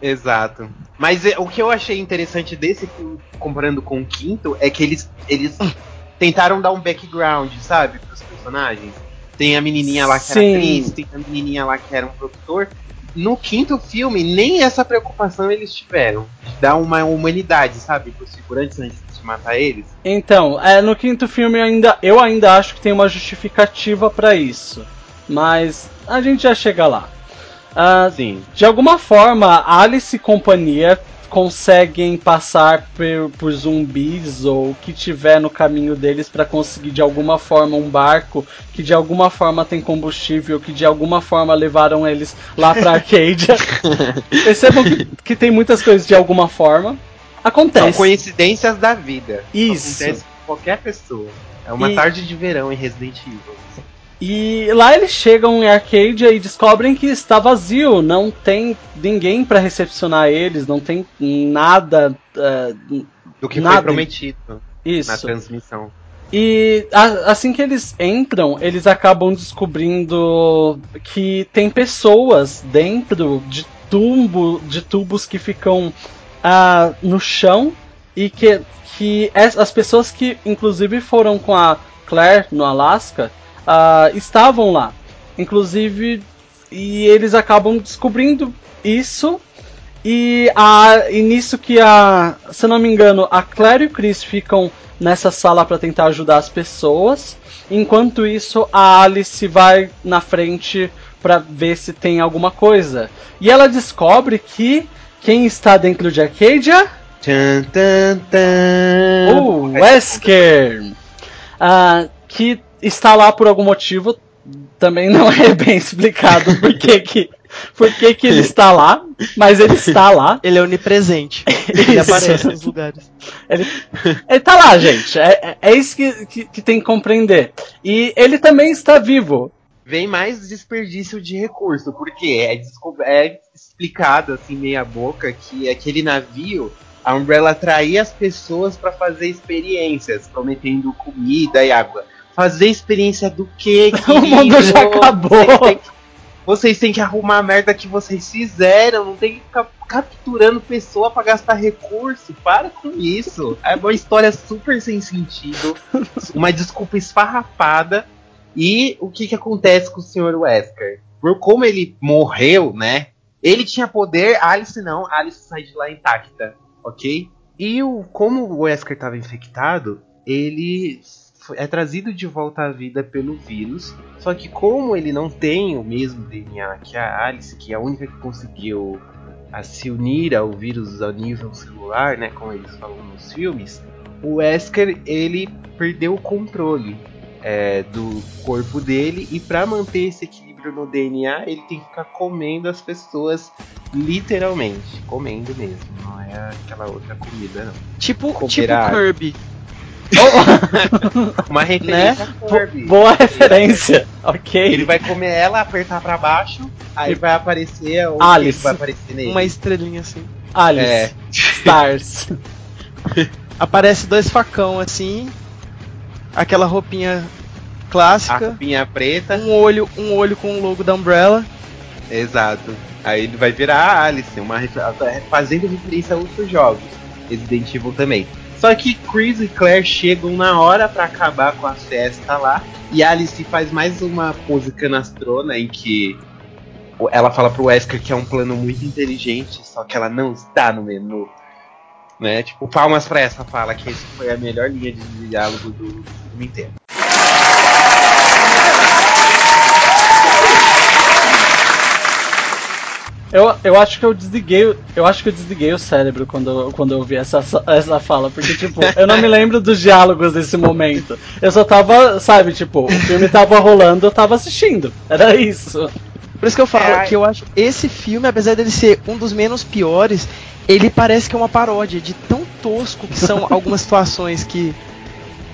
Exato. Mas é, o que eu achei interessante desse filme, comparando com o quinto, é que eles, eles tentaram dar um background, sabe, pros personagens. Tem a menininha lá que Sim. era atriz, tem a menininha lá que era um produtor. No quinto filme, nem essa preocupação eles tiveram. De dar uma humanidade, sabe, pros figurantes antes de matar eles. Então, é, no quinto filme ainda, eu ainda acho que tem uma justificativa para isso. Mas a gente já chega lá. Uh, Sim. De alguma forma, Alice e companhia conseguem passar por, por zumbis ou o que tiver no caminho deles para conseguir de alguma forma um barco que de alguma forma tem combustível, que de alguma forma levaram eles lá para Arcadia. Percebam que, que tem muitas coisas de alguma forma. Acontece. São coincidências da vida. Isso. Acontece com qualquer pessoa. É uma e... tarde de verão em Resident Evil. E lá eles chegam em Arcadia e descobrem que está vazio, não tem ninguém para recepcionar eles, não tem nada. Uh, Do que nada. foi prometido Isso. na transmissão. E a, assim que eles entram, eles acabam descobrindo que tem pessoas dentro de tubo, de tubos que ficam uh, no chão e que, que as pessoas que inclusive foram com a Claire no Alasca uh, estavam lá. inclusive, e eles acabam descobrindo isso. E, a, e nisso que a. Se não me engano, a Claire e o Chris ficam nessa sala para tentar ajudar as pessoas. Enquanto isso, a Alice vai na frente para ver se tem alguma coisa. E ela descobre que quem está dentro de Arcadia? Tchan, tan, tan. O Wesker! Ah, que está lá por algum motivo. Também não é bem explicado por que, que, por que, que ele está lá, mas ele está lá. Ele é onipresente. Ele aparece nos lugares. Ele, ele tá lá, gente. É, é- é isso que, que, que tem que compreender. E ele também está vivo. Vem mais desperdício de recurso, porque é, é explicado assim meia boca que aquele navio, a Umbrella atraía as pessoas para fazer experiências, prometendo comida e água. Fazer experiência do quê? O mundo já acabou. Vocês têm, que, vocês têm que arrumar a merda que vocês fizeram, não tem que ficar capturando pessoa para gastar recurso. Para com isso. É uma história super sem sentido, uma desculpa esfarrapada. E o que, que acontece com o Sr. Wesker? Por como ele morreu, né? Ele tinha poder, Alice não, Alice sai de lá intacta, ok? E o, como o Wesker estava infectado, ele é trazido de volta à vida pelo vírus. Só que como ele não tem o mesmo DNA que a Alice, que é a única que conseguiu a se unir ao vírus a nível celular, né, como eles falam nos filmes, o Wesker ele perdeu o controle é, do corpo dele e para manter esse equilíbrio no DNA ele tem que ficar comendo as pessoas literalmente, comendo mesmo, não é aquela outra comida não. Tipo, Comer tipo a- Kirby. Uma referência a Kirby. Boa referência. Ok. Ele vai comer ela, apertar pra baixo, aí vai aparecer onde Alice. que vai aparecer nele. Uma estrelinha assim. Alice. É. Stars. Aparece dois facão assim. Aquela roupinha A clássica. roupinha preta, Um olho, um olho com o logo da Umbrella. exato. Aí ele vai virar a Alice, uma fazendo referência a outros jogos. Resident Evil também. Só que Chris e Claire chegam na hora pra acabar com a festa lá. E Alice faz mais uma pose canastrona em que ela fala pro Wesker que é um plano muito inteligente, só que ela não está no menu. Né? Tipo, palmas pra essa fala, que essa foi a melhor linha de diálogo do filme inteiro. Eu, eu acho que eu desliguei. Eu acho que eu desliguei o cérebro quando, eu- quando eu ouvi essa, essa fala. Porque, tipo, eu não me lembro dos diálogos desse momento. Eu só tava, sabe, tipo, o filme tava rolando, eu tava assistindo. Era isso. Por isso que eu falo É, que eu acho esse filme, apesar dele ser um dos menos piores, ele parece que é uma paródia de tão tosco que são algumas situações que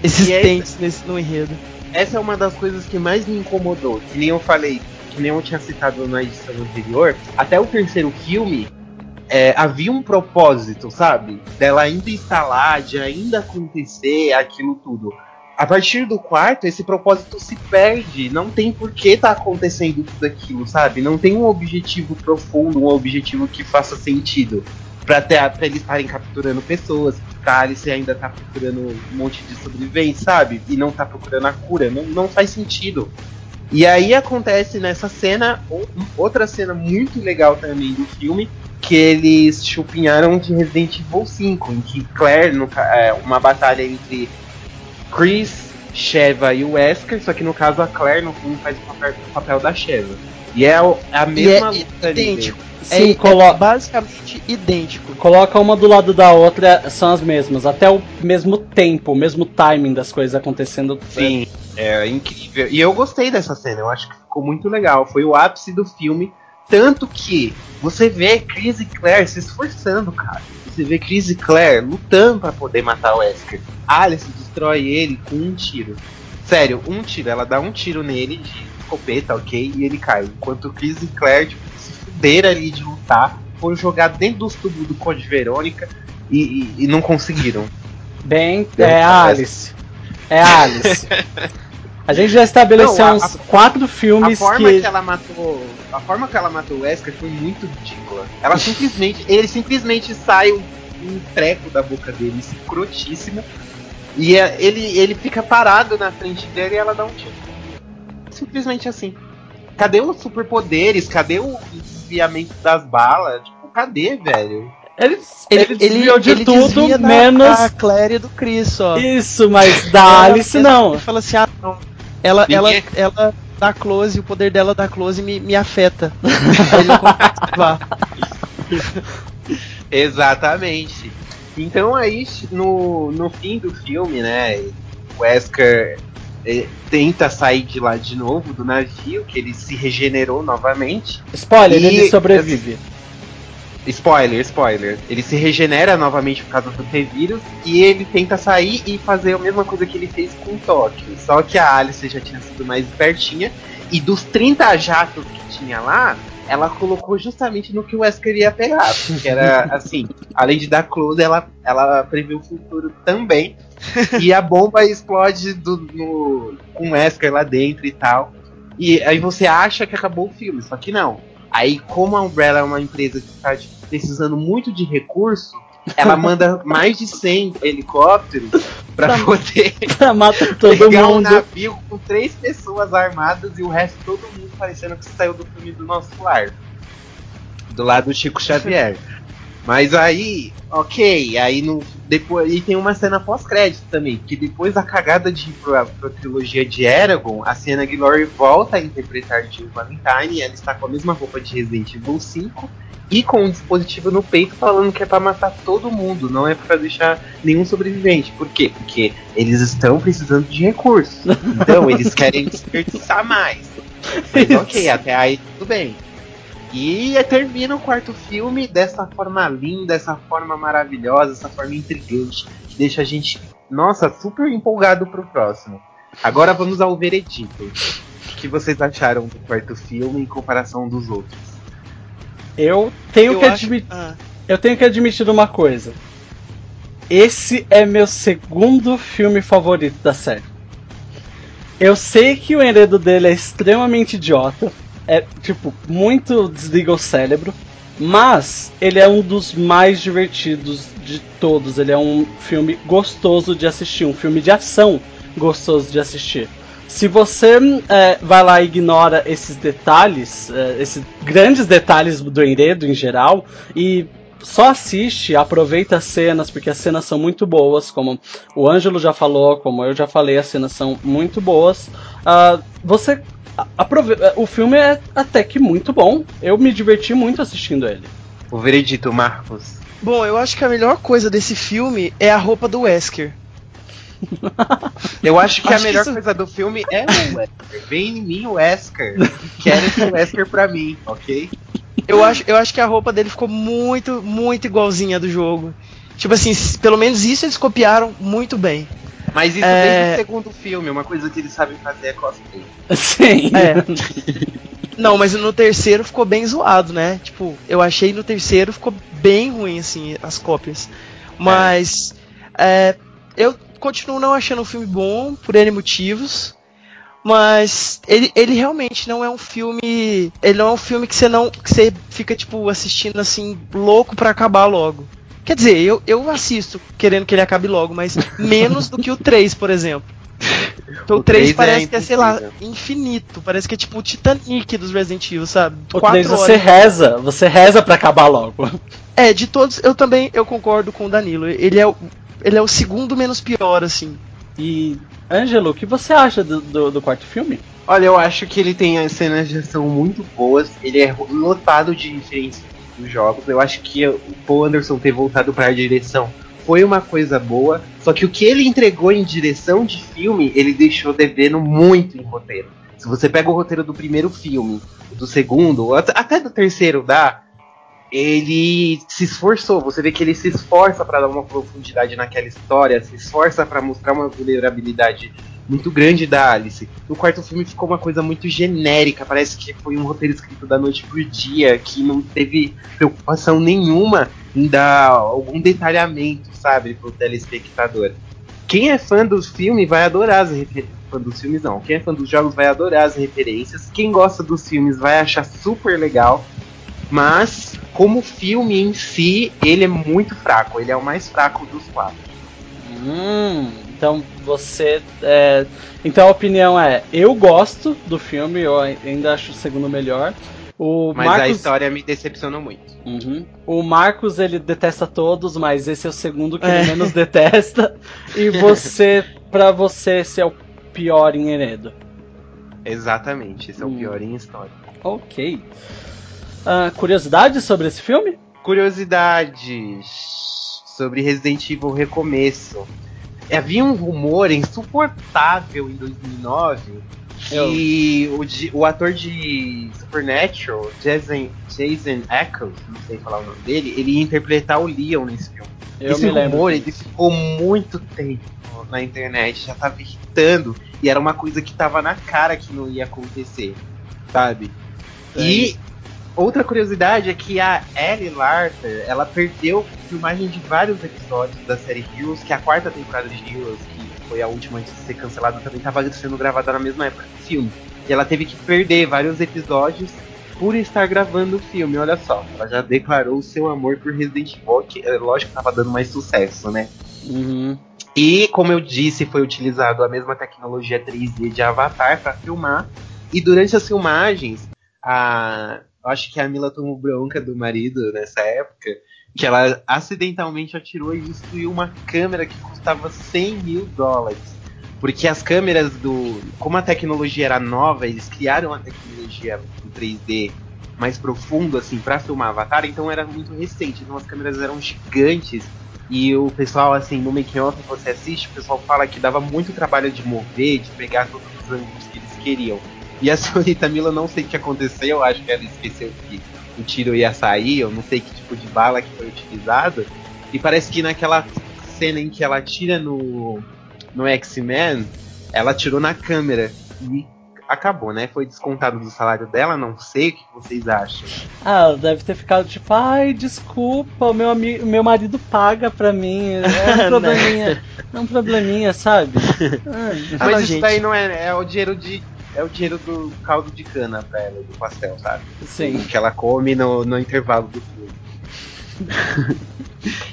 existentes nesse, no enredo. Essa é uma das coisas que mais me incomodou. Que nem eu falei, que nem eu tinha citado na edição anterior, até o terceiro filme é, havia um propósito, sabe? Dela ainda lá, de ainda acontecer aquilo tudo. A partir do quarto, esse propósito se perde. Não tem por que tá acontecendo tudo aquilo, sabe? Não tem um objetivo profundo, um objetivo que faça sentido. Pra, ter, pra eles estarem capturando pessoas, pra Alice ainda tá procurando um monte de sobreviventes, sabe? E não tá procurando a cura. Não, não faz sentido. E aí acontece nessa cena, ou- outra cena muito legal também do filme, que eles chupinharam de Resident Evil 5, em que Claire, no é, uma batalha entre Chris, Sheva e o Wesker, só que no caso a Claire no filme faz o papel, o papel da Sheva. E é o- a mesma e é luta ali. idêntico. Sim, é, colo- é basicamente idêntico. Coloca uma do lado da outra, são as mesmas. Até o mesmo tempo, o mesmo timing das coisas acontecendo. Sim, é incrível. E eu gostei dessa cena, eu acho que ficou muito legal. Foi o ápice do filme. Tanto que você vê Chris e Claire se esforçando, cara. Você vê Chris e Claire lutando pra poder matar o Wesker. Alice destrói ele com um tiro. Sério, um tiro. Ela dá um tiro nele de escopeta, ok? E ele cai. Enquanto Chris e Claire tipo, se fuderam ali de lutar. Foram jogados dentro dos tubos do Code Verônica e, e- e não conseguiram. Bem, é. Alice. É Alice. A gente já estabeleceu Não, a- uns a- quatro A filmes forma que. que... ela matou. A forma que ela matou o Wesker foi muito ridícula. Ela simplesmente. Ele simplesmente sai um, um treco da boca dele, escrotíssimo. E é- ele, ele fica parado na frente dele e ela dá um tiro. Simplesmente assim. cadê os superpoderes? Cadê o desviamento das balas? Tipo, cadê, velho? Ele, Ele, ele, ele, desviou de ele tudo, da- menos. da Claire e do Chris, só. Isso, mas da Ela- Alice não. Ele fala assim, ah, não. Ela, ela, Ninguém- ela dá close, o poder dela dá close me, me afeta. Ele não consegue esquivar. Exatamente. Então aí no, no fim do filme, né, o Wesker eh, tenta sair de lá de novo do navio, que ele se regenerou novamente. Spoiler, E- ele sobrevive. Spoiler, spoiler. Ele se regenera novamente por causa do T-Vírus e ele tenta sair e fazer a mesma coisa que ele fez com o Tóquio. Só que a Alice já tinha sido mais espertinha e dos 30 jatos que tinha lá, ela colocou justamente no que o Wesker ia pegar. Que era assim, além de dar close, ela, ela previu o futuro também. E a bomba explode do, no, com o Wesker lá dentro e tal. E aí você acha que acabou o filme, só que não. Aí, como a Umbrella é uma empresa que está precisando muito de recurso, ela manda mais de 100 helicópteros para poder Pra matar todo pegar um mundo. navio com três pessoas armadas e o resto todo mundo parecendo que saiu do filme do nosso lar. Do lado do Chico Xavier. Mas aí, ok, aí no, depois, e tem uma cena pós-crédito também, que depois da cagada de ir pra, pra trilogia de Eragon, a Sienna Glory volta a interpretar Jill Valentine, ela está com a mesma roupa de Resident Evil 5 e com um dispositivo no peito falando que é pra matar todo mundo, não é pra deixar nenhum sobrevivente. Por quê? Porque eles estão precisando de recursos. Então eles querem desperdiçar mais. Mas ok, até aí tudo bem. E termina o quarto filme dessa forma linda, dessa forma maravilhosa, essa forma intrigante, que deixa a gente, nossa, super empolgado pro próximo. Agora vamos ao veredito. O que vocês acharam do quarto filme em comparação dos outros? Eu tenho Eu que acho- admitir. Ah, Eu tenho que admitir uma coisa. Esse é meu segundo filme favorito da série. Eu sei que o enredo dele é extremamente idiota. É, tipo, muito desliga o cérebro. Mas ele é um dos mais divertidos de todos. Ele é um filme gostoso de assistir. Um filme de ação gostoso de assistir. Se você é, vai lá e ignora esses detalhes, é, esses grandes detalhes do enredo em geral, e só assiste, aproveita as cenas, porque as cenas são muito boas, como o Ângelo já falou, como eu já falei, as cenas são muito boas. Ah, você aprove- o filme é até que muito bom. Eu me diverti muito assistindo ele. O veredito, Marcos. Bom, eu acho que a melhor coisa desse filme é a roupa do Wesker. Eu acho que Acho a que melhor isso- coisa do filme é o Wesker. Vem em mim o Wesker. Quero esse Wesker pra mim, ok? Eu acho, eu acho que a roupa dele ficou muito, muito igualzinha do jogo. Tipo assim, pelo menos isso eles copiaram muito bem. Mas isso É. desde o segundo filme, uma coisa que eles sabem fazer é cosplay. Sim. É. Não, mas no terceiro ficou bem zoado, né? Tipo, eu achei no terceiro ficou bem ruim, assim, as cópias. Mas é, eu continuo não achando o filme bom, por N motivos. Mas ele, ele realmente não é um filme. Ele não é um filme que você não. que você fica, tipo, assistindo assim, louco pra acabar logo. Quer dizer, eu, eu assisto querendo que ele acabe logo, mas menos do que o 3, por exemplo. Então, o O 3 três parece é que é, sei lá, infinito. Parece que é tipo o Titanic dos Resident Evil, sabe? O Quatro 3 você horas. reza, você reza pra acabar logo. É, de todos, eu também eu concordo com o Danilo. Ele é o, ele é o segundo menos pior, assim. E, Ângelo, o que você acha do, do, do quarto filme? Olha, eu acho que ele tem as cenas de ação muito boas. Ele é lotado de referências dos jogos. Eu acho que o Paul Anderson ter voltado para a direção foi uma coisa boa. Só que o que ele entregou em direção de filme, ele deixou devendo muito em roteiro. Se você pega o roteiro do primeiro filme, do segundo, at- até do terceiro dá, ele se esforçou. Você vê que ele se esforça para dar uma profundidade naquela história, se esforça para mostrar uma vulnerabilidade muito grande da Alice. No quarto filme ficou uma coisa muito genérica, parece que foi um roteiro escrito da noite pro dia, que não teve preocupação nenhuma em dar algum detalhamento, sabe, pro telespectador. Quem é fã dos filmes vai adorar as referências. Fã dos filmes não. Quem é fã dos jogos vai adorar as referências. Quem gosta dos filmes vai achar super legal. Mas, como filme em si, ele é muito fraco. Ele é o mais fraco dos quatro. Hum, Então você. É... Então a opinião é: eu gosto do filme, eu ainda acho o segundo melhor. O mas Marcos... a história me decepcionou muito. Uhum. O Marcos ele detesta todos, mas esse é o segundo que é. ele menos detesta. E você, para você, esse é o pior em Heredo. Exatamente, esse é o hum. pior em história. Ok. Uh, curiosidades sobre esse filme? Curiosidades sobre Resident Evil Recomeço. Havia um rumor insuportável em 2009 que o, o ator de Supernatural, Jason, Jason Eccles, não sei falar o nome dele, ele ia interpretar o Leon nesse filme. Eu Esse rumor ele ficou muito tempo na internet, já tava irritando e era uma coisa que tava na cara que não ia acontecer, sabe? É. E outra curiosidade é que a Ellie Larter, ela perdeu filmagem de vários episódios da série Heroes, que é a quarta temporada de Heroes, que foi a última antes de ser cancelada, também estava sendo gravada na mesma época do filme. E ela teve que perder vários episódios por estar gravando o filme, olha só. Ela já declarou o seu amor por Resident Evil, que é lógico que estava dando mais sucesso, né? Uhum. E, como eu disse, foi utilizado a mesma tecnologia 3D de Avatar para filmar. E durante as filmagens, a, acho que a Mila tomou bronca do marido nessa época, que ela acidentalmente atirou e destruiu uma câmera que custava 100 mil dólares. Porque as câmeras do. Como a tecnologia era nova, eles criaram a tecnologia do 3D mais profundo, assim, para filmar Avatar, então era muito recente. Então as câmeras eram gigantes e o pessoal, assim, no make off que você assiste, o pessoal fala que dava muito trabalho de mover, de pegar todos os ângulos que eles queriam. E a senhorita Mila, não sei o que aconteceu, acho que ela esqueceu que o tiro ia sair, eu não sei que tipo de bala que foi utilizada. E parece que naquela cena em que ela tira no, no X-Men, ela tirou na câmera. E acabou, né? Foi descontado do salário dela, não sei o que vocês acham. Ah, deve ter ficado tipo, ai, desculpa, o meu, amigo, meu marido paga pra mim. É um probleminha, é um probleminha, sabe? Ah, Mas não, isso gente. daí não é, é o dinheiro de. É o dinheiro do caldo de cana pra ela, do pastel, sabe? Sim. Que ela come no, no intervalo do filme.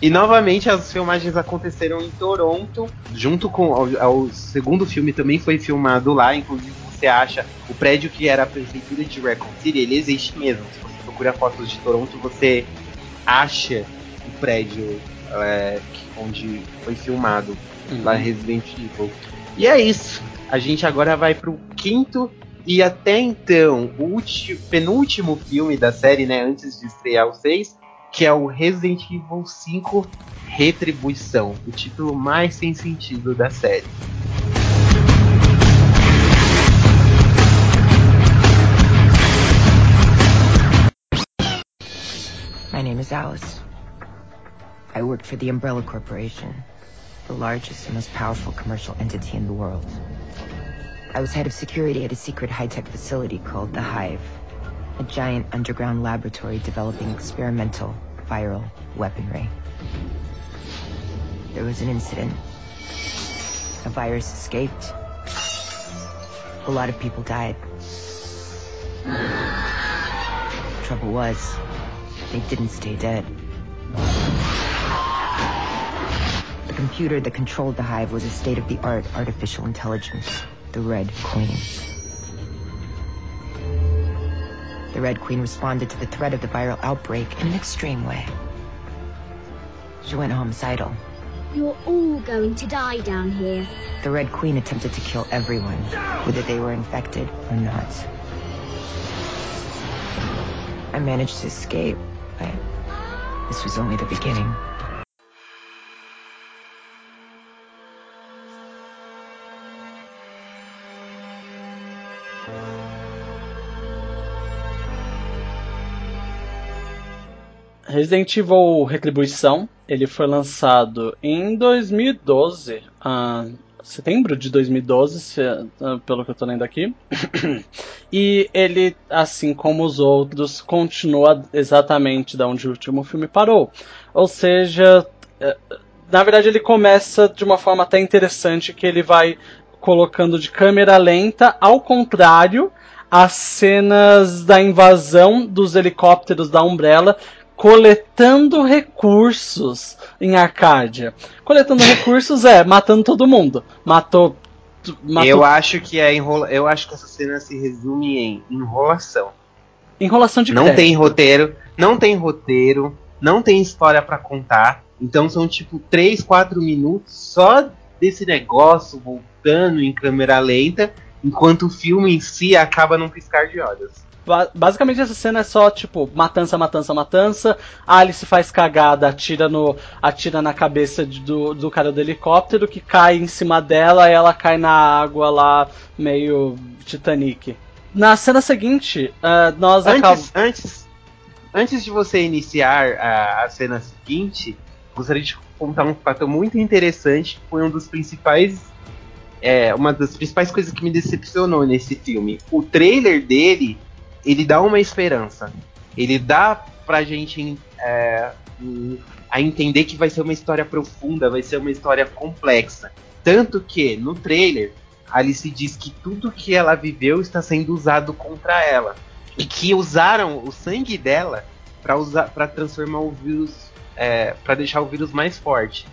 e novamente as filmagens aconteceram em Toronto, junto com o segundo filme também foi filmado lá, inclusive você acha o prédio que era a prefeitura de Raccoon City, ele existe mesmo. Se você procura fotos de Toronto, você acha o prédio é, onde foi filmado uhum. lá Resident Evil. E é isso. A gente agora vai pro quinto e até então o último, penúltimo filme da série, né, antes de estrear o 6, que é o Resident Evil 5 Retribuição, o título mais sem sentido da série. My name is Alice. I work for the Umbrella Corporation, the largest and most powerful commercial entity in the world. I was head of security at a secret high-tech facility called The Hive, a giant underground laboratory developing experimental viral weaponry. There was an incident. A virus escaped. A lot of people died. Trouble was, they didn't stay dead. Computer that controlled the hive was a state-of-the-art artificial intelligence, the Red Queen. The Red Queen responded to the threat of the viral outbreak in an extreme way. She went homicidal. You're all going to die down here. The Red Queen attempted to kill everyone, whether they were infected or not. I managed to escape, but this was only the beginning. Resident Evil Retribuição, ele foi lançado em 2012, uh, setembro de 2012, se, uh, pelo que eu tô lendo aqui. e ele, assim como os outros, continua exatamente da onde o último filme parou. Ou seja, uh, na verdade ele começa de uma forma até interessante que ele vai colocando de câmera lenta, ao contrário, as cenas da invasão dos helicópteros da Umbrella coletando recursos em Arcádia. Coletando recursos é matando todo mundo. Matou. matou... Eu acho que é enrola... eu acho que essa cena se resume em enrolação. Enrolação de Não crédito. tem roteiro, não tem roteiro, não tem história pra contar. Então são tipo 3, 4 minutos só desse negócio voltando em câmera lenta, enquanto o filme em si acaba num piscar de olhos. Ba- Basicamente essa cena é só tipo matança, matança, matança. Alice faz cagada, atira no, atira na cabeça de- do, do cara do helicóptero que cai em cima dela, e ela cai na água lá meio Titanic. Na cena seguinte, ah, nós acabamos. Antes, antes, antes de você iniciar a, a cena seguinte, gostaria de contar um fato muito interessante, que foi um dos principais. É, uma das principais coisas que me decepcionou nesse filme. O trailer dele, ele dá uma esperança. Ele dá pra gente é, a entender que vai ser uma história profunda, vai ser uma história complexa. Tanto que, no trailer, Alice diz que tudo que ela viveu está sendo usado contra ela e que usaram o sangue dela para transformar o vírus é, para deixar o vírus mais forte.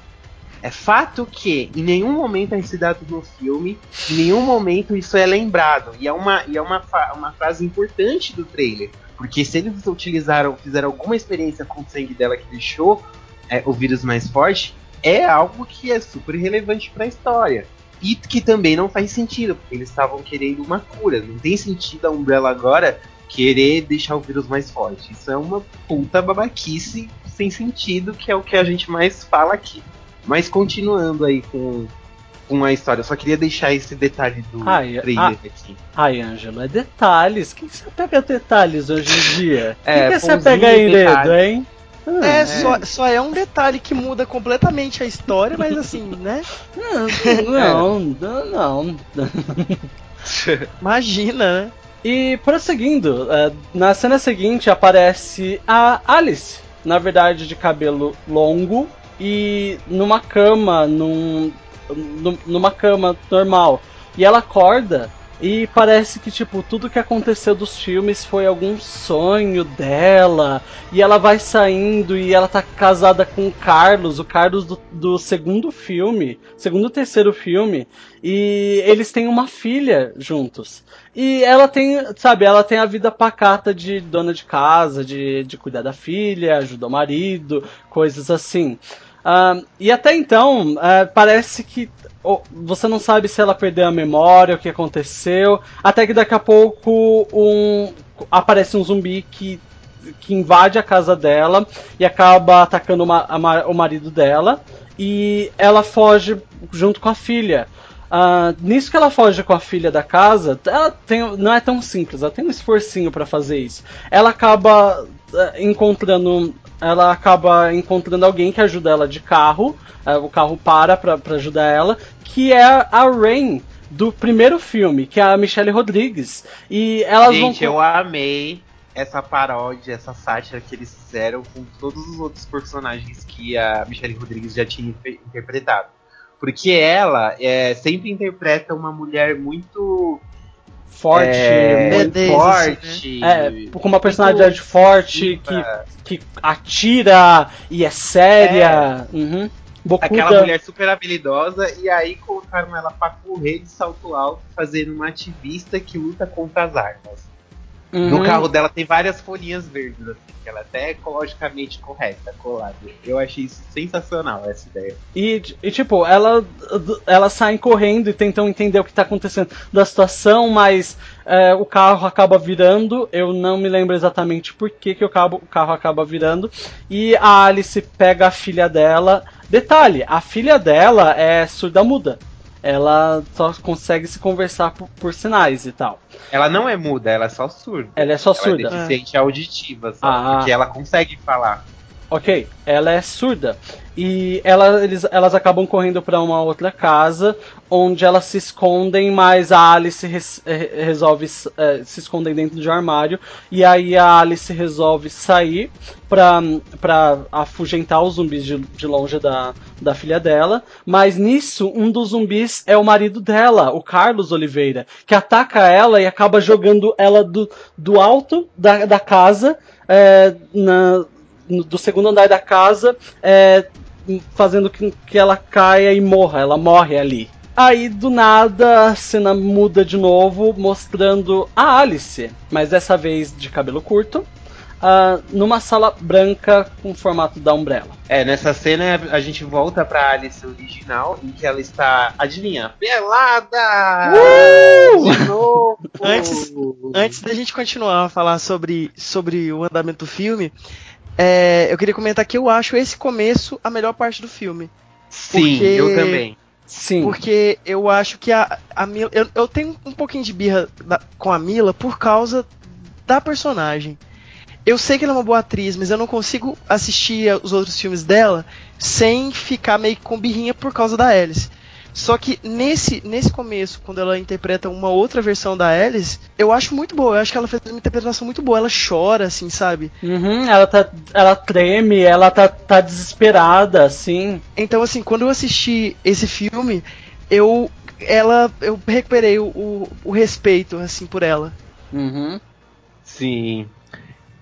É fato que em nenhum momento é citado no filme, em nenhum momento isso é lembrado. E é uma, e é uma, uma frase importante do trailer. Porque se eles utilizaram, fizeram alguma experiência com o sangue dela que deixou é, o vírus mais forte, é algo que é super relevante para a história. E que também não faz sentido, porque eles estavam querendo uma cura. Não tem sentido a Umbrella agora querer deixar o vírus mais forte. Isso é uma puta babaquice sem sentido, que é o que a gente mais fala aqui. Mas continuando aí com, com a história, eu só queria deixar esse detalhe do Ai, trailer ah. aqui. Ai, Ângelo, é detalhes. Quem que você pega detalhes hoje em dia? É, Quem que você pega em de dedo, detalhe. hein? Ah, É, Só, só é um detalhe que muda completamente a história, mas assim, né? Não, não, não. Imagina, né? E prosseguindo, é, na cena seguinte aparece a Alice, na verdade de cabelo longo e numa cama, num, num- numa cama normal. E ela acorda e parece que tipo tudo que aconteceu dos filmes foi algum sonho dela. E ela vai saindo e ela tá casada com o Carlos, o Carlos do, do segundo filme, segundo terceiro filme, e eles têm uma filha juntos. E ela tem, sabe, ela tem a vida pacata de dona de casa, de, de cuidar da filha, ajudar o marido, coisas assim. Ah, e até então, ah, parece que oh, você não sabe se ela perdeu a memória, o que aconteceu, até que daqui a pouco um, aparece um zumbi que, que invade a casa dela e acaba atacando o ma- a o marido dela, e ela foge junto com a filha. Ah, nisso que ela foge com a filha da casa, ela tem, não é tão simples, ela tem um esforcinho pra fazer isso. Ela acaba eh, encontrando, ela acaba encontrando alguém que ajuda ela de carro. eh, o carro para pra, pra ajudar ela, que é a Rain do primeiro filme, que é a Michelle Rodrigues. E elas Gente, vão eu amei essa paródia, essa sátira que eles fizeram com todos os outros personagens que a Michelle Rodrigues já tinha interpretado. Porque ela é, sempre interpreta uma mulher muito forte, é, muito Badass, forte. É, com uma personalidade muito forte que, que atira e é séria. Uhum. Bocuda. Aquela mulher super habilidosa, e aí colocaram ela pra correr de salto alto, fazendo uma ativista que luta contra as armas. Uhum. No carro dela tem várias folhinhas verdes, assim, que ela até é ecologicamente correta, colada. Eu achei sensacional, essa ideia. E, e, tipo, ela, elas saem correndo e tentam entender o que tá acontecendo da situação, mas é, o carro acaba virando. Eu não me lembro exatamente por que, que o, carro, o carro acaba virando. E a Alice pega a filha dela. Detalhe, a filha dela é surda-muda. Ela só consegue se conversar por, por sinais e tal. Ela não é muda, ela é só surda. Ela é só Ela surda. é deficiente auditiva, só, Ah. porque ela consegue falar. Ok, ela é surda. E ela, eles, elas acabam correndo para uma outra casa, onde elas se escondem, mas a Alice res- eh, resolve eh, se esconder dentro de um armário. E aí a Alice resolve sair pra, pra afugentar os zumbis de, de longe da, da filha dela. Mas nisso, um dos zumbis é o marido dela, o Carlos Oliveira, que ataca ela e acaba jogando ela do, do alto da, da casa eh, na, do segundo andar da casa, é, fazendo com que ela caia e morra. Ela morre ali. Aí do nada a cena muda de novo, mostrando a Alice, mas dessa vez de cabelo curto, uh, numa sala branca com o formato da Umbrella. É, nessa cena a gente volta pra Alice original, em que ela está, adivinha, pelada! Uh! De novo! antes, antes da gente continuar a falar sobre, sobre o andamento do filme, é, eu queria comentar que eu acho esse começo a melhor parte do filme. Sim, porque... eu também. Sim. Porque eu acho que a, a Mila. Eu, eu tenho um pouquinho de birra da, com a Mila por causa da personagem. Eu sei que ela é uma boa atriz, mas eu não consigo assistir os outros filmes dela sem ficar meio com birrinha por causa da Alice. Só que nesse, nesse começo, quando ela interpreta uma outra versão da Alice, eu acho muito boa. Eu acho que ela fez uma interpretação muito boa. Ela chora, assim, sabe? Uhum, ela, tá, ela treme, ela tá, tá desesperada, assim. Então, assim, quando eu assisti esse filme, eu ela eu recuperei o, o, o respeito, assim, por ela. Uhum. Sim.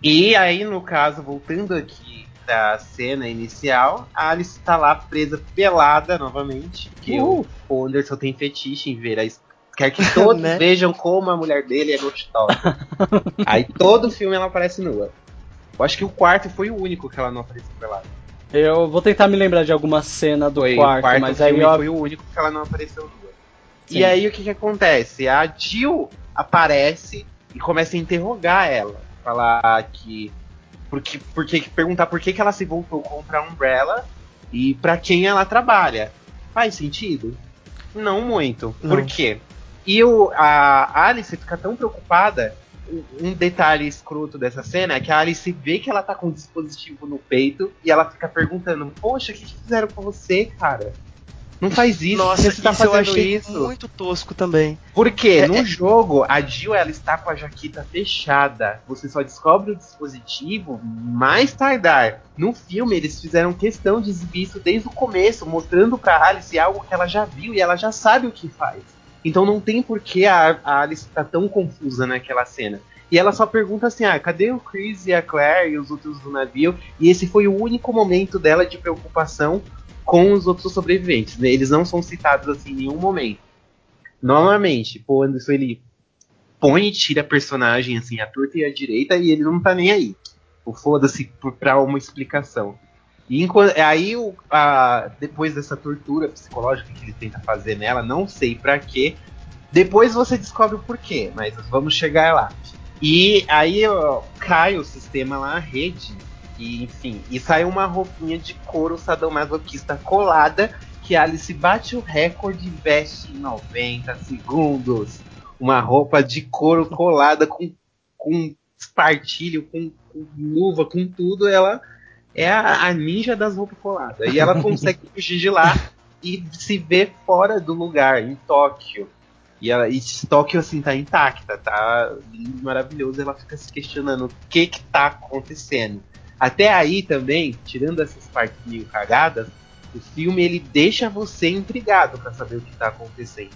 E aí, no caso, voltando aqui da cena inicial, a Alice tá lá presa pelada novamente. Que uh. o Anderson tem fetiche em ver a Quer que todos né? vejam como a mulher dele é gostosa. Aí todo filme ela aparece nua. Eu acho que o quarto foi o único que ela não apareceu pelada. Eu vou tentar me lembrar de alguma cena do foi, quarto, quarto, mas aí eu... foi o único que ela não apareceu nua. Sim. E aí o que que acontece? A Jill aparece e começa a interrogar ela, falar que porque, porque perguntar por que, que ela se voltou contra a Umbrella e para quem ela trabalha. Faz sentido? Não muito. Não. Por quê? E o, a Alice fica tão preocupada. Um detalhe escroto dessa cena é que a Alice vê que ela tá com um dispositivo no peito e ela fica perguntando: Poxa, o que, que fizeram com você, cara? Não faz isso. Nossa, você tá fazendo eu achei isso. muito tosco também. Porque é, no é... jogo, a Jill ela está com a jaqueta fechada. Você só descobre o dispositivo mais tardar. No filme, eles fizeram questão de exibir isso desde o começo, mostrando pra Alice algo que ela já viu e ela já sabe o que faz. Então não tem por que a, a Alice estar tá tão confusa naquela cena. E ela só pergunta assim: ah, cadê o Chris e a Claire e os outros do navio? E esse foi o único momento dela de preocupação com os outros sobreviventes. Né? Eles não são citados assim em nenhum momento. Normalmente, pô, Anderson ele põe e tira a personagem assim, a torta e a direita, e ele não tá nem aí. O foda-se pra uma explicação. E enquanto, aí, o, a, depois dessa tortura psicológica que ele tenta fazer nela, não sei para quê. Depois você descobre o porquê, mas vamos chegar lá. E aí ó, cai o sistema lá, a rede, e, enfim, e sai uma roupinha de couro sadomasoquista colada que Alice bate o recorde e veste em 90 segundos. Uma roupa de couro colada com, com espartilho, com, com luva, com tudo. Ela é a, a ninja das roupas coladas. E ela consegue fugir de lá e se ver fora do lugar, em Tóquio. E, ela, e Tóquio, assim, tá intacta, tá maravilhoso. Ela fica se questionando o que que tá acontecendo. Até aí também, tirando essas partes meio cagadas, o filme ele deixa você intrigado para saber o que tá acontecendo.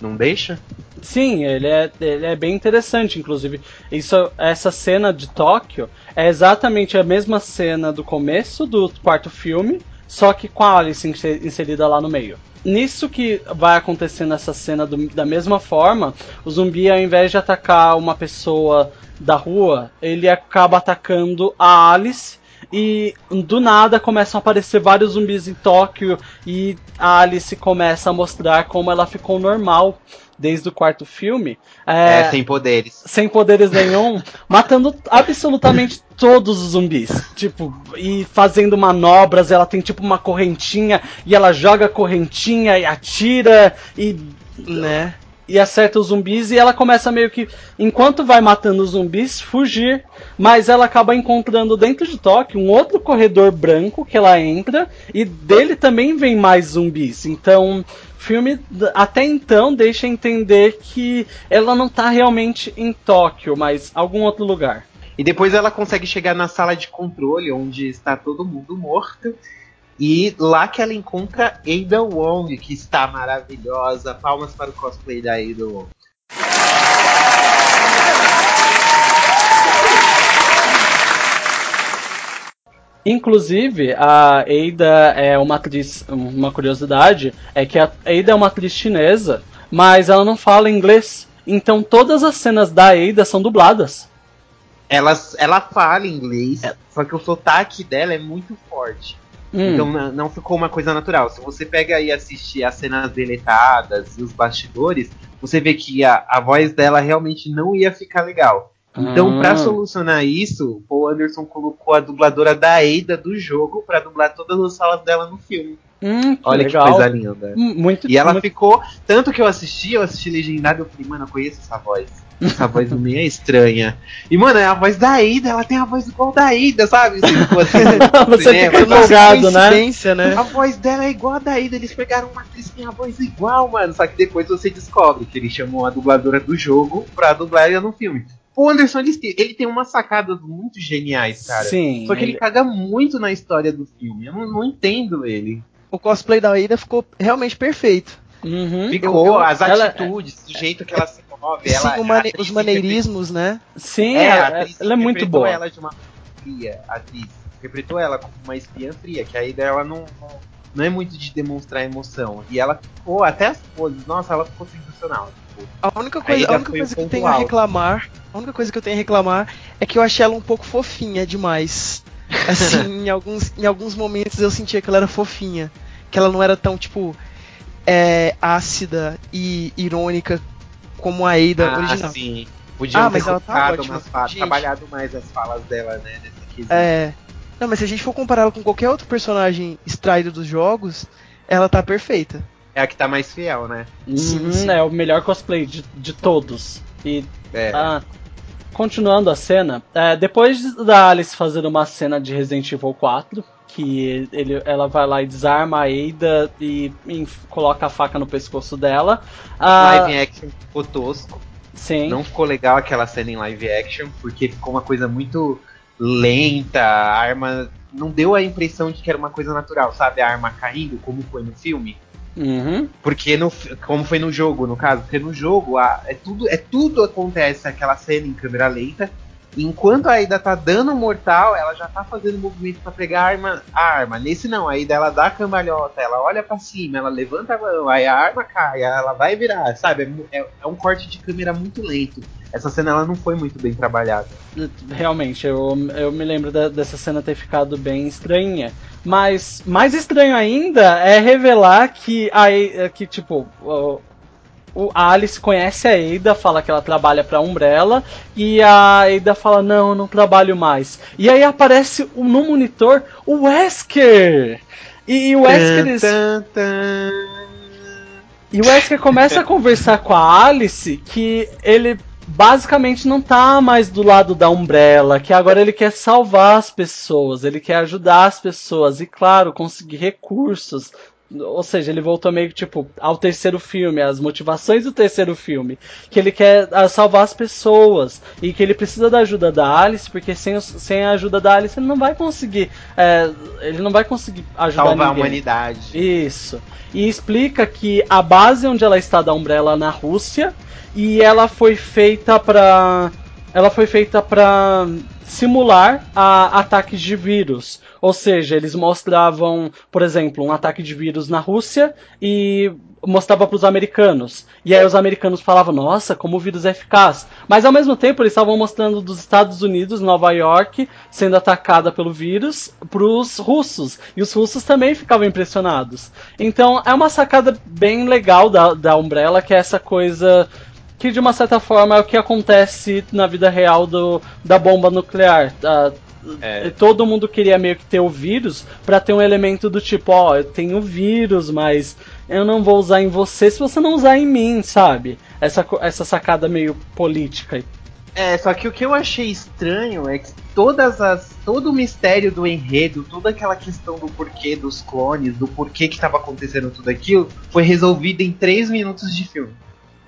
Não deixa? Sim, ele é, ele é bem interessante, inclusive. Isso, essa cena de Tóquio é exatamente a mesma cena do começo do quarto filme, só que com a Alice inserida lá no meio. Nisso que vai acontecer nessa cena do, da mesma forma, o zumbi, ao invés de atacar uma pessoa da rua, ele acaba atacando a Alice e do nada começam a aparecer vários zumbis em Tóquio e a Alice começa a mostrar como ela ficou normal desde o quarto filme. É, é sem poderes. Sem poderes nenhum, matando absolutamente todos os zumbis. Tipo, e fazendo manobras, ela tem tipo uma correntinha e ela joga a correntinha e atira e. né? e acerta os zumbis e ela começa meio que, enquanto vai matando os zumbis, fugir, mas ela acaba encontrando dentro de Tóquio um outro corredor branco que ela entra e dele também vem mais zumbis. Então, filme até então deixa entender que ela não está realmente em Tóquio, mas algum outro lugar. E depois ela consegue chegar na sala de controle, onde está todo mundo morto. E lá que ela encontra Ada Wong, que está maravilhosa. Palmas para o cosplay da Ada Wong. Inclusive, a Ada é uma atriz. Uma curiosidade é que a Ada é uma atriz chinesa, mas ela não fala inglês. Então todas as cenas da Ada são dubladas. Ela, ela fala inglês, só que o sotaque dela é muito forte. Hum. Então não, ficou uma coisa natural. Se você pega e assistir as cenas deletadas e os bastidores, você vê que a, a voz dela realmente não ia ficar legal. Então, Ah. pra solucionar isso, o Paul Anderson colocou a dubladora da Ada do jogo pra dublar todas as falas dela no filme. Hum, que Olha legal. que coisa linda. Hum, Muito, E ela muito- ficou. Tanto que eu assisti, eu assisti legendado, eu falei, mano, eu conheço essa voz. Essa voz do meio é estranha. E, mano, é a voz da Ada, ela tem a voz igual da Ada, sabe? Você, assim, no Você cinema, fica sabe? empolgado, né? Né? A voz dela é igual a da Ada, eles pegaram uma atriz que tem a voz igual, mano. Só que depois você descobre que ele chamou a dubladora do jogo pra dublar ela no filme. O Anderson, ele, tem- ele tem umas sacadas muito geniais, cara. Sim. Só que ele ele- caga muito na história do filme. Eu não, não entendo ele. O cosplay da Ada ficou realmente perfeito. Uhum. Ficou, eu- as ela- atitudes, o jeito que ela se move. Sim, ela, o a mane- os maneirismos, né? Sim, É, a ela, ela é muito boa. ela de uma fria, a atriz. Interpretou ela como uma espiã fria, que a Ada ela não, não, não é muito de demonstrar emoção. E ela ficou, até as poses, nossa, ela ficou sensacional. Tipo, A única coisa, a única coisa que tenho a alto. reclamar, a única coisa que eu tenho a reclamar é que eu achei ela um pouco fofinha demais. Assim, em alguns, em alguns momentos eu sentia que ela era fofinha, que ela não era tão tipo é, ácida e irônica como a Ada original. Ah, sim. Podiam Ah, ter mas ela tá ótima, umas falas, gente. trabalhado mais as falas dela, né, nessa quesito. É. Não, mas se a gente for comparar ela com qualquer outro personagem extraído dos jogos, ela tá perfeita. É a que tá mais fiel, né? Sim, Uhum, sim. É o melhor cosplay de, de todos. E É. ah, continuando a cena, é, depois da Alice fazer uma cena de Resident Evil 4, que ele, ela vai lá e desarma a Ada e, enf- coloca a faca no pescoço dela. ah, Live action ficou tosco. sim. Não ficou legal aquela cena em live action, porque ficou uma coisa muito lenta, a arma. Não deu a impressão de que era uma coisa natural, sabe? A arma caindo, como foi no filme. Uhum. Porque no, como foi no jogo, no caso, porque no jogo a- é tudo, é tudo acontece aquela cena em câmera lenta. Enquanto a Aida tá dando mortal, ela já tá fazendo movimento pra pegar a arma, a arma. Nesse não, a Aida ela dá a cambalhota, ela olha pra cima, ela levanta a mão, aí a arma cai, ela vai virar, sabe? É É, é um corte de câmera muito lento. Essa cena ela não foi muito bem trabalhada. Realmente, eu, eu me lembro da- dessa cena ter ficado bem estranha. Mas mais estranho ainda é revelar que A- que tipo o, a Alice conhece a Ada, fala que ela trabalha pra Umbrella e a Ada fala não, eu não trabalho mais. E aí aparece no monitor o Wesker. E, e o Wesker Tan, tan. e o Wesker começa a conversar com a Alice que ele basicamente não tá mais do lado da Umbrella, que agora ele quer salvar as pessoas, ele quer ajudar as pessoas e, claro, conseguir recursos. Ou seja, ele voltou meio que tipo ao terceiro filme, as motivações do terceiro filme, que ele quer ah, salvar as pessoas e que ele precisa da ajuda da Alice, porque sem, sem a ajuda da Alice ele não vai conseguir, é, ele não vai conseguir ajudar Salvar a ninguém. humanidade. Isso. E explica que a base onde ela está da Umbrella é na Rússia e ela foi feita para ela foi feita para simular a ataques de vírus. Ou seja, eles mostravam, por exemplo, um ataque de vírus na Rússia e mostrava para os americanos. E aí os americanos falavam: "Nossa, como o vírus é eficaz". Mas ao mesmo tempo eles estavam mostrando dos Estados Unidos, Nova York, sendo atacada pelo vírus para os russos. E os russos também ficavam impressionados. Então é uma sacada bem legal da, da Umbrella, que é essa coisa que de uma certa forma é o que acontece na vida real do, da bomba nuclear. É. Todo mundo queria meio que ter o vírus para ter um elemento do tipo, ó, eu tenho vírus, mas eu não vou usar em você se você não usar em mim, sabe? Essa, essa sacada meio política. É, só que o que eu achei estranho é que todas as. todo o mistério do enredo, toda aquela questão do porquê dos clones, do porquê que estava acontecendo tudo aquilo, foi resolvido em 3 minutos de filme.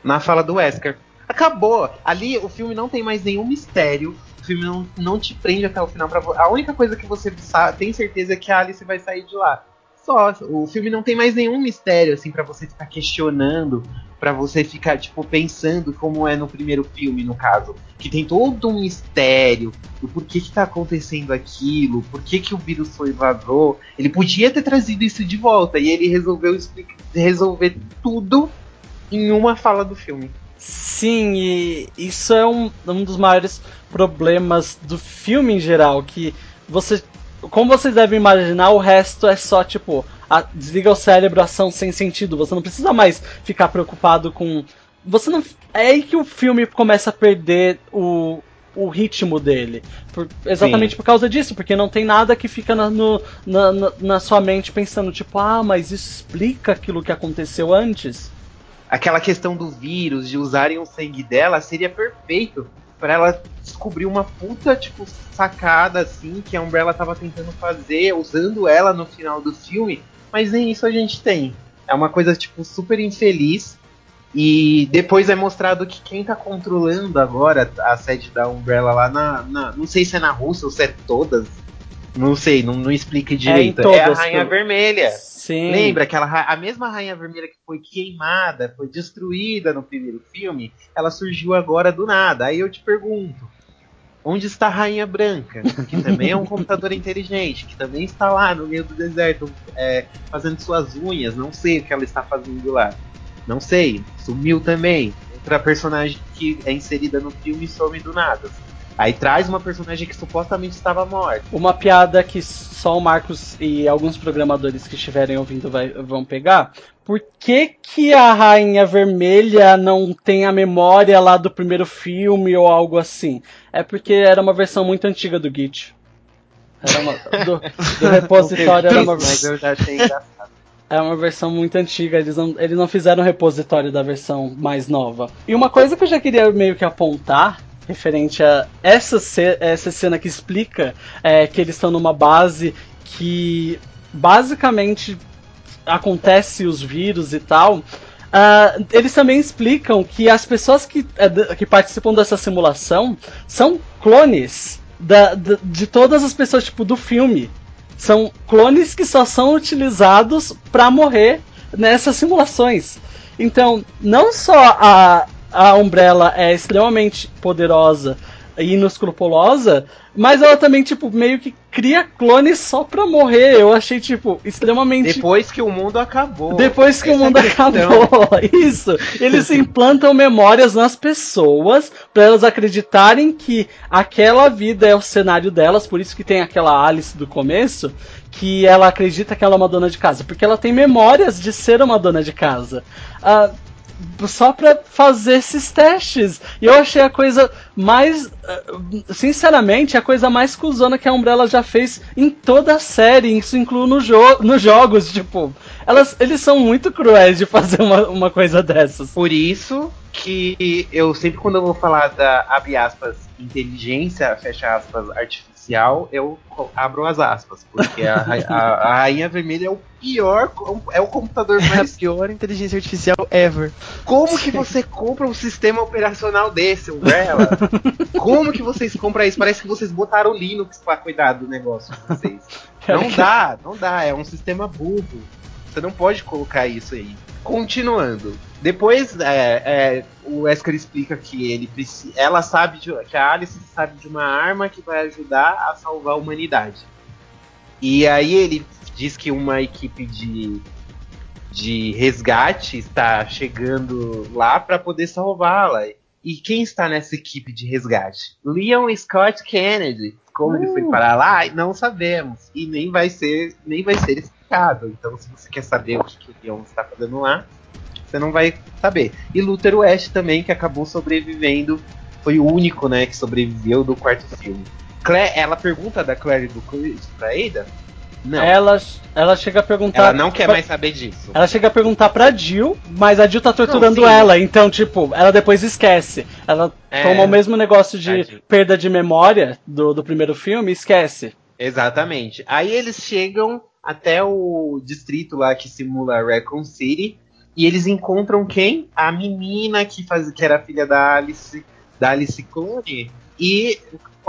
Na fala do Wesker. Acabou! Ali o filme não tem mais nenhum mistério. Filme não, não te prende até o final. Pra, a única coisa que você sabe, tem certeza é que a Alice vai sair de lá. só. O filme não tem mais nenhum mistério, assim, para você ficar questionando, para você ficar, tipo, pensando como é no primeiro filme, no caso. Que tem todo um mistério do porquê que tá acontecendo aquilo, por que que o vírus foi vazou. Ele podia ter trazido isso de volta e ele resolveu resolver tudo em uma fala do filme. Sim, e isso é um, um dos maiores problemas do filme em geral, que você. Como vocês devem imaginar, o resto é só tipo. A, desliga o cérebro, ação sem sentido. Você não precisa mais ficar preocupado com. Você não. É aí que o filme começa a perder o, o ritmo dele. Por, exatamente Sim. por causa disso, porque não tem nada que fica na, no, na, na, na, sua mente pensando, tipo, ah, mas isso explica aquilo que aconteceu antes aquela questão do vírus, de usarem o sangue dela, seria perfeito para ela descobrir uma puta, tipo, sacada, assim, que a Umbrella tava tentando fazer, usando ela no final do filme, mas nem isso a gente tem. É uma coisa, tipo, super infeliz. E depois é mostrado que quem tá controlando agora a sede da Umbrella lá na. na não sei se é na Rússia ou se é todas. Não sei, não, não explica direito. É, é a Rainha Vermelha. Sim. Lembra aquela a mesma Rainha Vermelha que foi queimada, foi destruída no primeiro filme, ela surgiu agora do nada. Aí eu te pergunto, onde está a Rainha Branca, que também é um computador inteligente, que também está lá no meio do deserto é, fazendo suas unhas, não sei o que ela está fazendo lá. Não sei, sumiu também. Outra personagem que é inserida no filme some do nada. Aí traz uma personagem que supostamente estava morta. Uma piada que só o Marcos e alguns programadores que estiverem ouvindo vai, vão pegar. Por que, que a Rainha Vermelha não tem a memória lá do primeiro filme ou algo assim? É porque era uma versão muito antiga do Git. Era uma, do, do repositório era uma Mas eu já achei engraçado. É uma versão muito antiga, eles não, eles não fizeram o repositório da versão mais nova. E uma coisa que eu já queria meio que apontar referente a essa, essa cena que explica é, que eles estão numa base que basicamente acontece os vírus e tal. Uh, eles também explicam que as pessoas que, é, que participam dessa simulação são clones da, da, de todas as pessoas tipo do filme. São clones que só são utilizados para morrer nessas simulações. Então, não só a, a Umbrella é extremamente poderosa e inescrupulosa, mas ela também, tipo, meio que cria clones só pra morrer. Eu achei, tipo, extremamente. Depois que o mundo acabou. Depois que Essa o mundo é acabou. Isso. Eles implantam memórias nas pessoas para elas acreditarem que aquela vida é o cenário delas. Por isso que tem aquela Alice do começo. Que ela acredita que ela é uma dona de casa. Porque ela tem memórias de ser uma dona de casa. Uh, só pra fazer esses testes. E eu achei a coisa mais. Eh, sinceramente, a coisa mais cuzona que a Umbrella já fez em toda a série. Isso inclui no jo nos jogos, tipo. Elas, eles são muito cruéis de fazer uma, uma coisa dessas. Por isso que eu sempre quando eu vou falar da abre aspas inteligência, fecha aspas, artificial, eu abro as aspas, porque a, a, a Rainha Vermelha é o pior, é o computador mais... É a pior inteligência artificial ever. Como que você compra um sistema operacional desse, Umbrella? Como que vocês compram isso? Parece que vocês botaram o Linux para cuidar do negócio de vocês. Não dá, não dá, é um sistema burro. Você não pode colocar isso aí. Continuando. Depois, é, é, o Wesker explica que ele ela sabe de, que a Alice sabe de uma arma que vai ajudar a salvar a humanidade. E aí ele diz que uma equipe de, de resgate está chegando lá para poder salvá-la. E quem está nessa equipe de resgate? Leon Scott Kennedy. Como uh. ele foi uh. parar lá, não sabemos. E nem vai ser, nem vai ser explicado. Então, se você quer saber o que o Leon está fazendo lá, você não vai saber. E Luther West também, que acabou sobrevivendo, foi o único, né, que sobreviveu do quarto filme. Claire, ela pergunta da Claire do Chris pra Ada? Não. Ela, ela chega a perguntar. Ela não quer pra, mais saber disso. Ela chega a perguntar pra Jill, mas a Jill tá torturando não, ela, então, tipo, ela depois esquece. Ela é, toma o mesmo negócio de perda de memória do, do primeiro filme e esquece. Exatamente. Aí eles chegam até o distrito lá que simula Raccoon City. E eles encontram quem? A menina que, faz, que era filha da Alice, da Alice Clone. E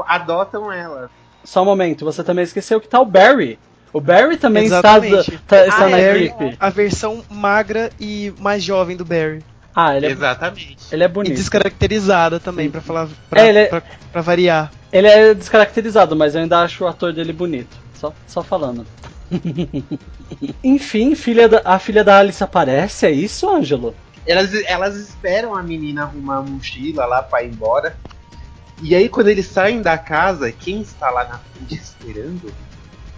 adotam ela. Só um momento, você também esqueceu que tá o Barry. O Barry também está, Exatamente. tá- está Ah, na Barry, equipe. A versão magra e mais jovem do Barry. Ah, ele é, Exatamente. ele é E bonito. descaracterizada também, pra falar. Pra, É, ele é- pra- pra variar. Ele é descaracterizado, mas eu ainda acho o ator dele bonito. Só, só falando. Enfim, filha da- a filha da Alice aparece, é isso, Ângelo? Elas, elas esperam a menina arrumar a mochila lá pra ir embora. E aí, quando eles saem da casa, quem está lá na frente esperando?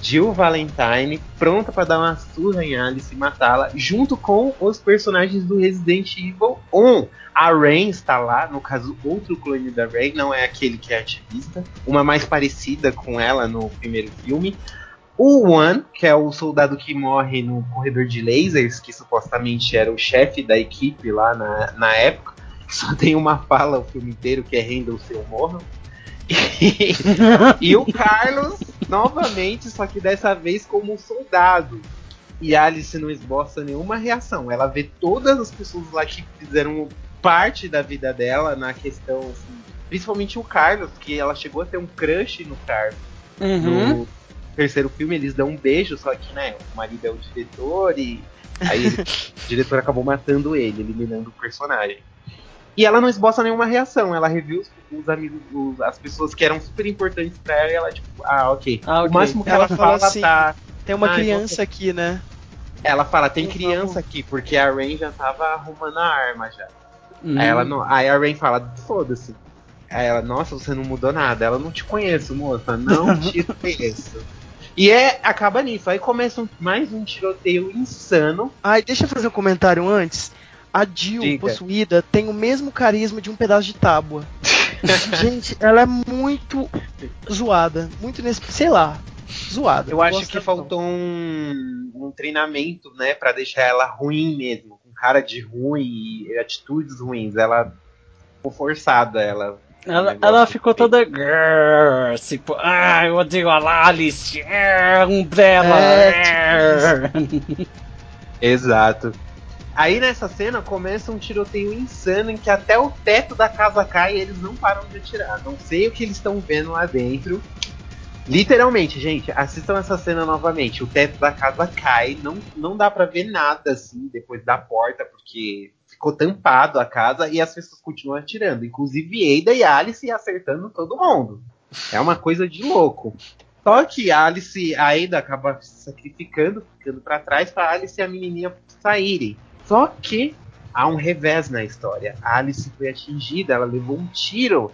Jill Valentine, pronta pra dar uma surra em Alice e matá-la, junto com os personagens do Resident Evil 1. A Rain está lá, no caso, outro clone da Rain, não é aquele que é ativista, uma mais parecida com ela no primeiro filme. O One, que é o soldado que morre no corredor de lasers, que supostamente era o chefe da equipe lá na, na época, só tem uma fala o filme inteiro, que é renda o seu morro. E, e o Carlos, novamente, só que dessa vez como um soldado. E a Alice não esboça nenhuma reação. Ela vê todas as pessoas lá que fizeram parte da vida dela na questão, assim, principalmente o Carlos, que ela chegou a ter um crush no Carlos Uhum. no terceiro filme eles dão um beijo, só que, né, o marido é o diretor e aí ele- o diretor acabou matando ele, eliminando o personagem. E ela não esboça nenhuma reação, ela reviu os, os amigos, os- as pessoas que eram super importantes pra ela e ela, tipo, ah, ok. Ah, ok. O máximo que Ela ela, fala fala assim, tá. Tem uma Ah, criança então- aqui, né? Ela fala, tem Vamos- criança aqui, porque a Rain já tava arrumando a arma já. Hum. Aí, ela não, aí a Rain fala, foda-se. Aí ela, nossa, você não mudou nada. Ela não te conheço, moça. Não te conheço. E é, acaba nisso. Aí começa um- mais um tiroteio insano. Ai, deixa eu fazer um comentário antes. A Jill, Diga. possuída, tem o mesmo carisma de um pedaço de tábua. Gente, ela é muito zoada. Muito nesse. Sei lá. Zoada. Eu acho que faltou um, um treinamento, né, Pra deixar ela ruim mesmo, com cara de ruim e atitudes ruins. Ela ficou forçada, ela. Ela, ela ficou toda. grrr, Tipo, ah, eu odeio a Alice, é, Umbrella. É, grrr." Exato. Aí nessa cena começa um tiroteio insano em que até o teto da casa cai e eles não param de atirar. Não sei o que eles estão vendo lá dentro. Literalmente, gente, assistam essa cena novamente. O teto da casa cai, não, não dá pra ver nada assim depois da porta, porque ficou tampado a casa e as pessoas continuam atirando. Inclusive Ada e Alice acertando todo mundo. É uma coisa de louco. Só que Alice, a acaba se sacrificando, ficando pra trás pra Alice e a menininha saírem. Só que há um revés na história. A Alice foi atingida, ela levou um tiro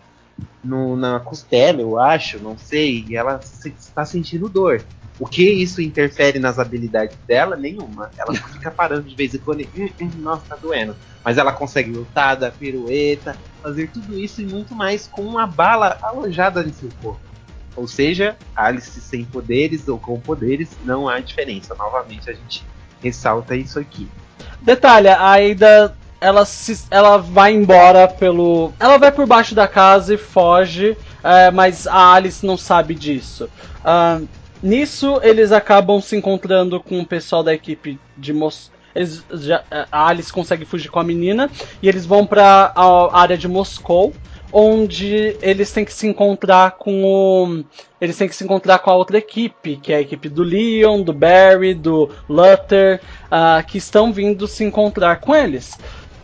no- na costela, eu acho, não sei, e ela se- está sentindo dor. O que isso interfere nas habilidades dela? Nenhuma. Ela fica parando de vez em quando e, "Hum, hum, nossa, tá doendo. Mas ela consegue lutar, dar pirueta, fazer tudo isso e muito mais com uma bala alojada em seu corpo. Ou seja, Alice sem poderes ou com poderes, não há diferença. Novamente a gente ressalta isso aqui. Detalhe, a ela, se, ela vai embora pelo. Ela vai por baixo da casa e foge, é, mas a Alice não sabe disso. Ah, nisso, eles acabam se encontrando com o pessoal da equipe de Mos... Eles já, a Alice consegue fugir com a menina e eles vão pra a área de Moscou, onde eles têm que se encontrar com o. Eles têm que se encontrar com a outra equipe, que é a equipe do Leon, do Barry, do Luther, ah, que estão vindo se encontrar com eles.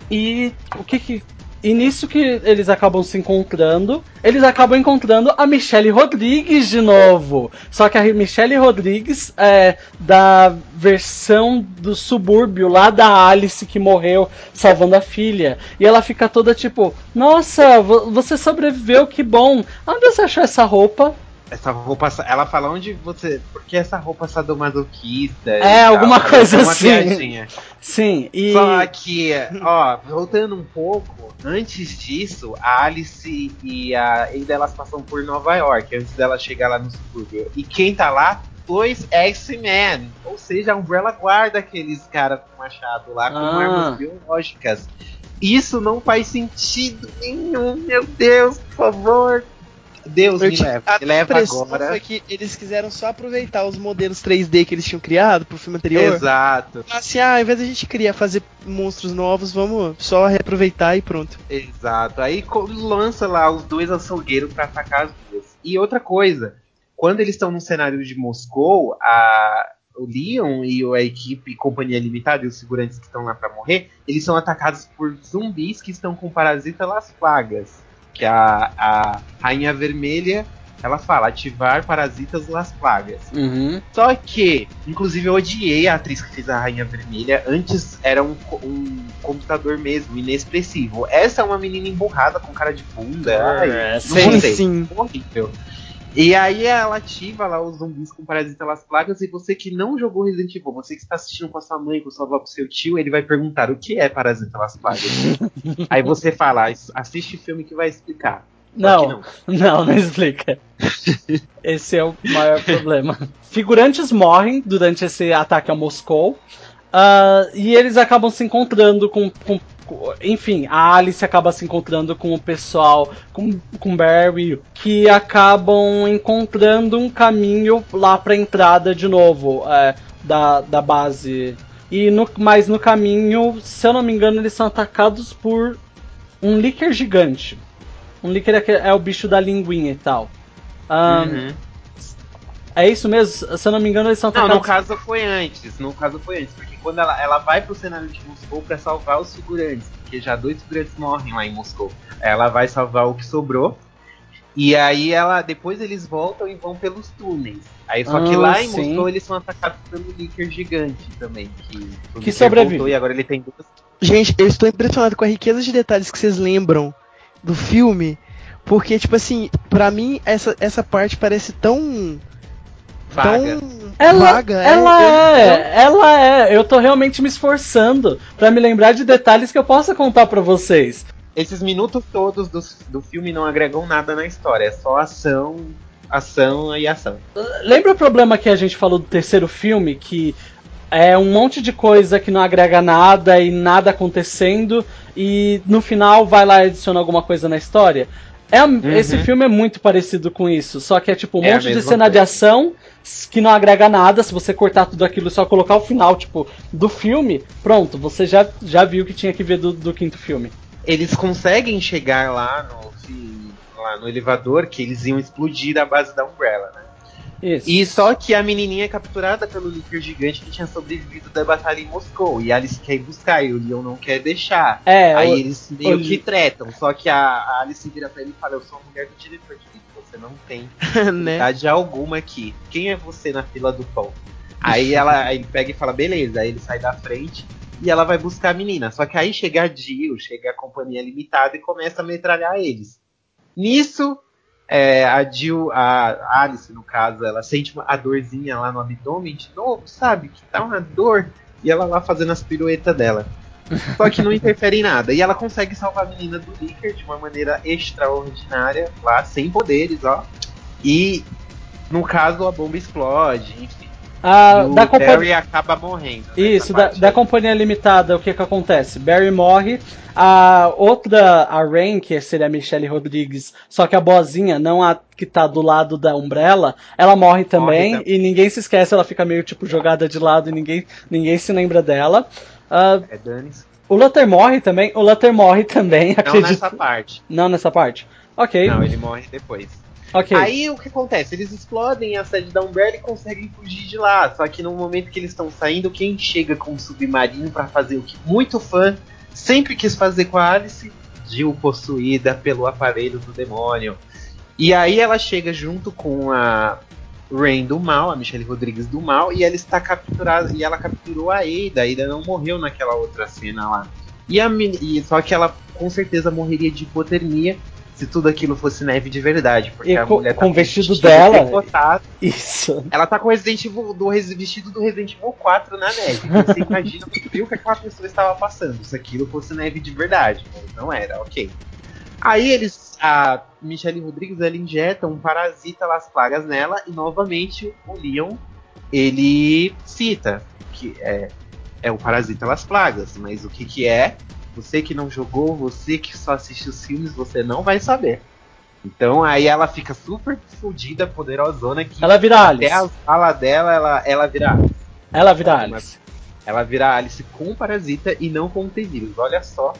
E o que que. E nisso que eles acabam se encontrando, eles acabam encontrando a Michelle Rodrigues de novo. Só que a Michelle Rodrigues é da versão do subúrbio lá da Alice que morreu salvando a filha. E ela fica toda tipo: Nossa, vo- você sobreviveu, que bom. Onde você achou essa roupa? Essa roupa. Ela fala onde você. Por que essa roupa sadomasoquista? É, tal? alguma Ela coisa assim. piadinha. Sim, e. Só que, ó, voltando um pouco, antes disso, a Alice e a Ada elas passam por Nova York, antes dela chegar lá no subúrbio. E quem tá lá? Dois X-Men. Ou seja, a Umbrella guarda aqueles caras com machado lá com Ah. armas biológicas. Isso não faz sentido nenhum, meu Deus, por favor. Deus Eu me leva. a Me leva agora. foi que eles quiseram só aproveitar os modelos 3D que eles tinham criado pro filme anterior. Exato. Assim, ah, ao invés de a gente criar fazer monstros novos, vamos só reaproveitar e pronto. Exato. Aí lança lá os dois açougueiros pra atacar as duas. E outra coisa, quando eles estão no cenário de Moscou, a, o Leon e a equipe Companhia Limitada e os segurantes que estão lá para morrer, eles são atacados por zumbis que estão com parasita Las Plagas. Que a, a Rainha Vermelha ela fala ativar parasitas Las Plagas. Uhum. Só que, inclusive, eu odiei a atriz que fez a Rainha Vermelha. Antes era um, um computador mesmo, inexpressivo. Essa é uma menina emburrada com cara de bunda. Ai, É, não sim, sim. Horrível. E aí ela ativa lá os zumbis com parasita Las Plagas e você que não jogou Resident Evil, você que está assistindo com a sua mãe, com sua avó, com seu tio, ele vai perguntar o que é parasita Las Plagas. aí você fala, assiste o filme que vai explicar. Que Não, não, não explica. Esse é o maior problema. Figurantes morrem durante esse ataque a Moscou. ah, e eles acabam se encontrando com- com- Enfim, a Alice acaba se encontrando com o pessoal, com, com Barry, que acabam encontrando um caminho lá pra entrada de novo é, da, da base. E no, mas no caminho, se eu não me engano, eles são atacados por um líquer gigante. Um líquer é, é o bicho da linguinha e tal. Ahn, Uhum. É isso mesmo? Se eu não me engano, eles são Não, atacados. no caso foi antes. No caso foi antes. Porque quando ela, ela vai pro cenário de Moscou pra salvar os figurantes. Porque já dois figurantes morrem lá em Moscou. Ela vai salvar o que sobrou. E aí ela. Depois eles voltam e vão pelos túneis. Aí só que Ah, lá em sim. Moscou eles são atacados pelo líquido gigante também. Que, Licker sobrevive. E agora ele tem duas. Gente, eu estou impressionado com a riqueza de detalhes que vocês lembram do filme. Porque, tipo assim, pra mim, essa, essa parte parece tão. Vaga. tão. Ela, vaga. ela eu- é, ela é. Eu tô realmente me esforçando pra me lembrar de detalhes que eu possa contar pra vocês. Esses minutos todos do, do filme não agregam nada na história. É só ação, ação e ação. Lembra o problema que a gente falou do terceiro filme? Que é um monte de coisa que não agrega nada e nada acontecendo, e no final vai lá e adiciona alguma coisa na história? É, Esse filme é muito parecido com isso, só que é tipo um Uhum. É monte de cena de coisa. ação que não agrega nada. Se você cortar tudo aquilo e só colocar o final, tipo, do filme, pronto, você já, já viu o que tinha que ver do, do quinto filme. Eles conseguem chegar lá no, lá no elevador que eles iam explodir a base da Umbrella, né? Isso. E só que a menininha é capturada pelo líquido gigante que tinha sobrevivido da batalha em Moscou. E Alice quer ir buscar e o Leon não quer deixar. É, Aí o- eles meio o- que tretam. Só que a, a Alice vira pra ele e fala: Eu sou a mulher do diretor de vídeo, você não tem né? idade alguma aqui. Quem é você na fila do pão? Aí ela aí ele pega e fala, beleza, aí ele sai da frente e ela vai buscar a menina. Só que aí chega a Jill, chega a companhia limitada e começa a metralhar eles. Nisso, é, a Jill, a Alice, no caso, ela sente uma, a dorzinha lá no abdômen de novo, sabe? Que tá uma dor. E ela lá fazendo as piruetas dela. Só que não interfere em nada. E ela consegue salvar a menina do Licker de uma maneira extraordinária, lá, sem poderes, ó. E no caso a bomba explode, enfim. Ah, e o da companhia. Barry acaba morrendo. nessa Isso, da, da companhia limitada, o que que acontece? Barry morre, a outra, a Rain, que seria a Michelle Rodrigues, só que a boazinha, não a que tá do lado da Umbrella, ela morre também, Morre também. e ninguém se esquece, ela fica meio tipo jogada de lado e ninguém, ninguém se lembra dela. Ah, É Danis. o Luther morre também, o Luther morre também, Não acredito. nessa parte. Não nessa parte. Ok, Não, ele morre depois. Ok. Aí o que acontece? Eles explodem a sede da Umbrella e conseguem fugir de lá. Só que no momento que eles estão saindo, quem chega com um submarino pra fazer o que muito fã sempre quis fazer com a Alice? Jill possuída pelo aparelho do demônio. E aí ela chega junto com a Rain do mal, a Michelle Rodrigues do mal, e ela está capturada e ela capturou a Ada. A Ada não morreu naquela outra cena lá. E a e só que ela com certeza morreria de hipotermia se tudo aquilo fosse neve de verdade, porque E a com- mulher tá com o vestido dela- tricotado. Isso. Ela tá com o Resident Evil, do vestido do Resident Evil 4 na neve. Você imagina o frio que aquela pessoa estava passando. Se aquilo fosse neve de verdade. Mas não era, ok. Aí eles. A Michelle Rodrigues ela injeta um parasita Las Plagas nela e novamente o Leon ele cita que é, é o parasita Las Plagas. Mas o que, que é? Você que não jogou, você que só assiste os filmes, você não vai saber. Então aí ela fica super fodida, poderosona, que Ela vira até Alice. a fala dela, ela, ela vira Alice. Ela vira Alice. Ela vira Alice com parasita e não com T-vírus. Olha só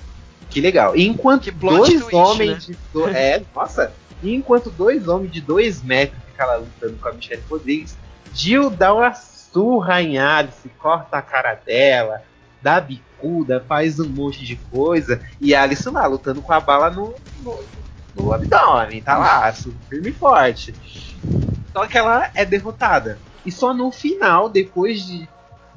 que legal. E enquanto Que dois twist, homens de do... É, nossa. E enquanto dois homens de dois metros que fica lá lutando com a Michelle Rodrigues. Jill dá uma surra em Alice, corta a cara dela, dá bicuda, faz um monte de coisa. E Alice lá lutando com a bala no, no, no abdômen, tá lá, firme e forte. Só que ela é derrotada. E só no final, depois de,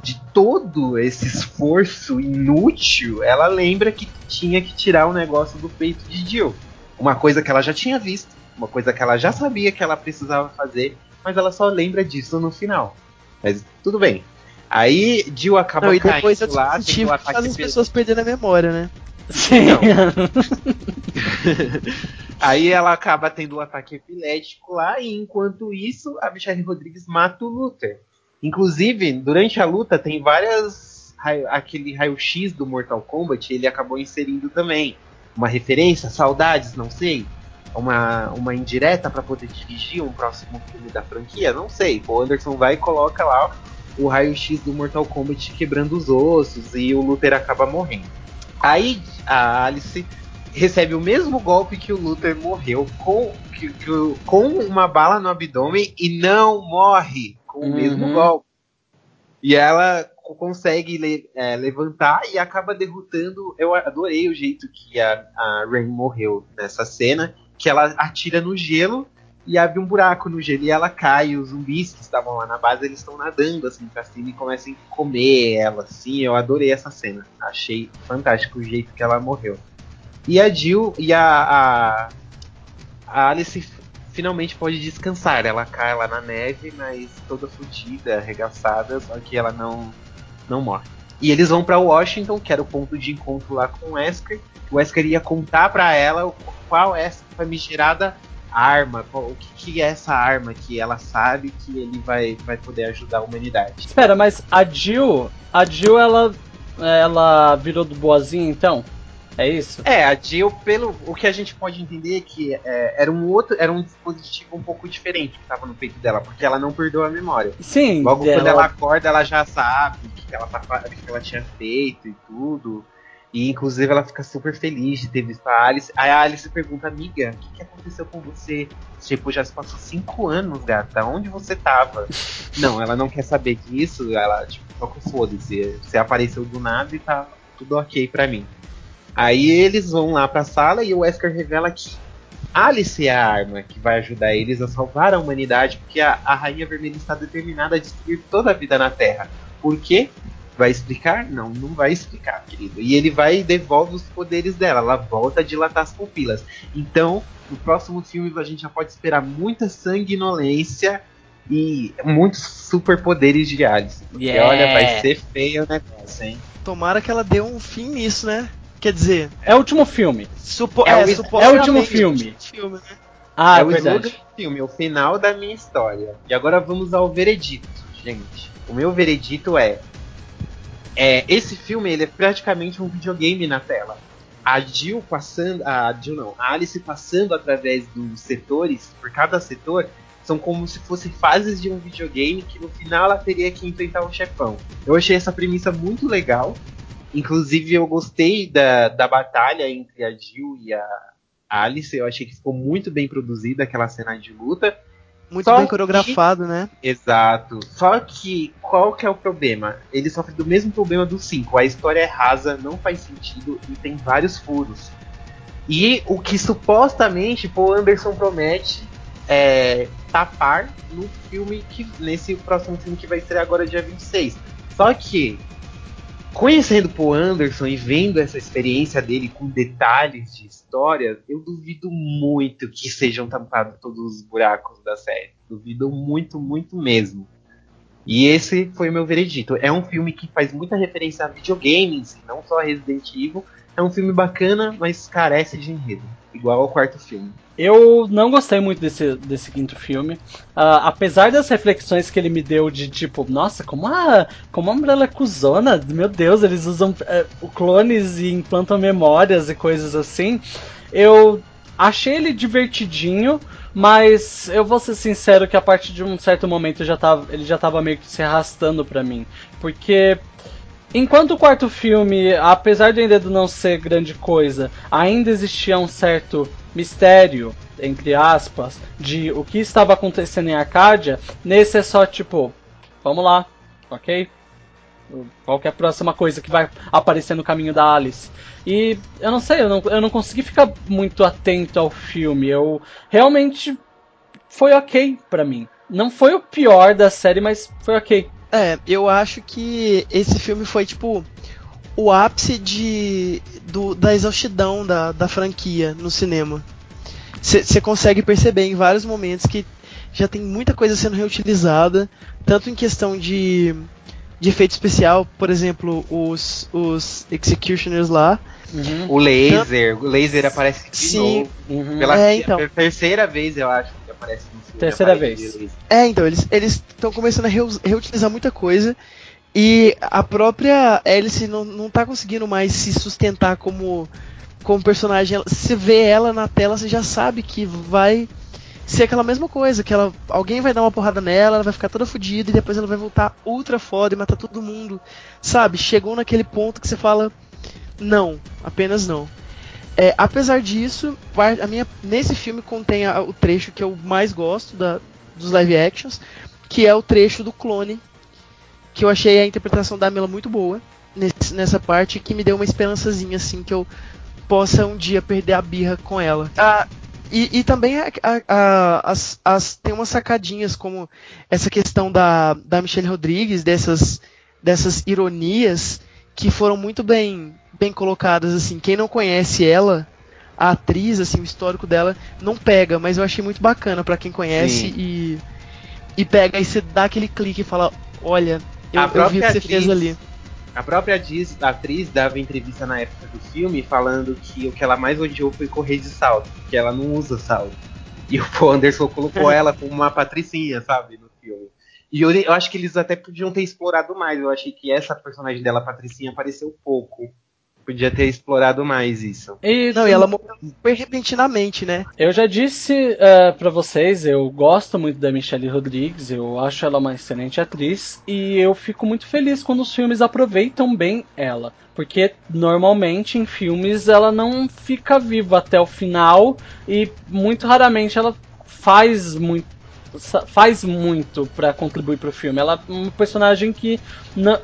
de todo esse esforço inútil, ela lembra que tinha que tirar o negócio do peito de Jill. Uma coisa que ela já tinha visto, uma coisa que ela já sabia que ela precisava fazer, mas ela só lembra disso no final. Mas tudo bem. Aí Jill acaba Não, e caindo depois lá, dispositivo um que faz ataque as pe- pessoas perderem a memória, né? Sim. Aí ela acaba tendo um ataque epilético lá, e enquanto isso, a Michelle Rodrigues mata o Luther. Inclusive, durante a luta, tem várias. raio- aquele raio-x do Mortal Kombat, ele acabou inserindo também. Uma referência, saudades, não sei. Uma, uma indireta para poder dirigir um próximo filme da franquia, não sei. O Anderson vai e coloca lá o raio-x do Mortal Kombat quebrando os ossos e o Luther acaba morrendo. Aí a Alice recebe o mesmo golpe que o Luther morreu com, que- que o- com uma bala no abdômen e não morre com o Uhum. mesmo golpe. E ela co- consegue le- é, levantar e acaba derrotando. Eu adorei o jeito que a, a Rain morreu nessa cena, que ela atira no gelo e abre um buraco no gelo e ela cai. Os zumbis que estavam lá na base eles estão nadando assim pra cima e começam a comer ela. Assim, eu adorei essa cena. Achei fantástico o jeito que ela morreu. E a Jill e a, a, a Alice finalmente pode descansar. Ela cai lá na neve, mas toda fodida, arregaçada, só que ela não, não morre. E eles vão pra Washington, que era o ponto de encontro lá com o Wesker. O Wesker ia contar pra ela qual é essa famigerada arma, o que, que é essa arma que ela sabe que ele vai, vai poder ajudar a humanidade. Espera, mas a Jill. A Jill, ela. Ela virou do boazinha então? É isso? É, a Jill, pelo o que a gente pode entender é que é, era um outro, era um dispositivo um pouco diferente que estava no peito dela, porque ela não perdeu a memória. Sim, Logo quando ela acorda, ela já sabe o que, ela tá, que ela tinha feito e tudo. E inclusive ela fica super feliz de ter visto a Alice. Aí a Alice pergunta, amiga, o que, que aconteceu com você? Tipo, já se passou cinco anos, gata. Onde você tava? não, ela não quer saber disso. Ela, tipo, só que foda-se. Você apareceu do nada e tá tudo ok pra mim. Aí eles vão lá pra sala e o Wesker revela que Alice é a arma que vai ajudar eles a salvar a humanidade, porque a, a Rainha Vermelha está determinada a destruir toda a vida na Terra. Por quê? Vai explicar? Não, não vai explicar, querido. E ele vai e devolve os poderes dela. Ela volta a dilatar as pupilas. Então, no próximo filme a gente já pode esperar muita sanguinolência e muitos superpoderes de Alice. Porque Yeah. olha, vai ser feio o negócio, hein? Tomara que ela dê um fim nisso, né? Quer dizer, É o último filme. supo É é, o- supostamente é o último filme. filme, né? Ah, é é o verdade. filme, é o final da minha história. E agora vamos ao veredito, gente. O meu veredito é, é esse filme ele é praticamente um videogame na tela. A Jill passando, a Jill não, a Alice passando através dos setores, por cada setor, são como se fossem fases de um videogame que no final ela teria que enfrentar um chefão. Eu achei essa premissa muito legal. Inclusive eu gostei da, da batalha entre a Jill e a Alice, eu achei que ficou muito bem produzida aquela cena de luta. Muito Só bem que- coreografado, né? Exato. Só que qual que é o problema? Ele sofre do mesmo problema do 5. A história é rasa, não faz sentido e tem vários furos. E o que supostamente Paul Anderson promete é tapar no filme que nesse próximo filme que vai ser agora dia 26. Só que conhecendo Paul Anderson e vendo essa experiência dele com detalhes de história, eu duvido muito que sejam tampados todos os buracos da série. Duvido muito, muito mesmo. E esse foi o meu veredito. É um filme que faz muita referência a videogames, não só a Resident Evil. É um filme bacana, mas carece de enredo. Igual ao quarto filme. Eu não gostei muito desse, desse quinto filme. Ah, apesar das reflexões que ele me deu de tipo, nossa, como a, como a Umbrella é cuzona, meu Deus, eles usam é, clones e implantam memórias e coisas assim. Eu achei ele divertidinho, mas eu vou ser sincero que a partir de um certo momento já tava, ele já tava meio que se arrastando pra mim. Porque Enquanto o quarto filme, apesar do enredo não ser grande coisa, ainda existia um certo mistério entre aspas, de o que estava acontecendo em Arcadia, nesse é só tipo, vamos lá, ok? Qual é a próxima coisa que vai aparecer no caminho da Alice? E eu não sei, eu não, eu não consegui ficar muito atento ao filme. Eu realmente foi ok para mim. Não foi o pior da série, mas foi ok. É, eu acho que esse filme foi tipo o ápice de, do, da exaustidão da, da franquia no cinema. Você consegue perceber em vários momentos que já tem muita coisa sendo reutilizada, tanto em questão de de efeito especial, por exemplo, os, os Executioners lá. Uhum. O laser, o laser aparece de Sim. novo. Uhum. Pela é, então. terceira vez, eu acho, aparece no filme. Terceira vez. É, então, eles estão começando a reutilizar muita coisa. E a própria Alice não, não tá conseguindo mais se sustentar como, como personagem. Se vê ela na tela, você já sabe que vai ser aquela mesma coisa, que ela, alguém vai dar uma porrada nela, ela vai ficar toda fodida e depois ela vai voltar ultra foda e matar todo mundo. Sabe? Chegou naquele ponto que você fala não, apenas não. É, apesar disso, a minha, nesse filme contém a, o trecho que eu mais gosto da, dos live actions, que é o trecho do clone, que eu achei a interpretação da Mela muito boa nesse, nessa parte, que me deu uma esperançazinha assim que eu possa um dia perder a birra com ela. Ah, e, e também a, a, as, as, tem umas sacadinhas como essa questão da, da Michelle Rodrigues, dessas, dessas ironias que foram muito bem, bem colocadas. assim Quem não conhece ela, a atriz, assim, o histórico dela, não pega, mas eu achei muito bacana para quem conhece e, e pega e você dá aquele clique e fala, olha, eu, eu vi o que você fez ali. A própria atriz, a atriz dava entrevista na época do filme falando que o que ela mais odiou foi correr de salto, que ela não usa salto. E o Paul Anderson colocou ela como uma patricinha, sabe, no filme. E eu, eu, acho que eles até podiam ter explorado mais. Eu achei que essa personagem dela, Patricinha, apareceu pouco podia ter explorado mais isso. E, não, e ela morreu repentinamente, né? Eu já disse uh, para vocês, eu gosto muito da Michelle Rodrigues, eu acho ela uma excelente atriz e eu fico muito feliz quando os filmes aproveitam bem ela. Porque normalmente em filmes ela não fica viva até o final e muito raramente ela faz muito faz muito para contribuir para o filme. Ela é um personagem que.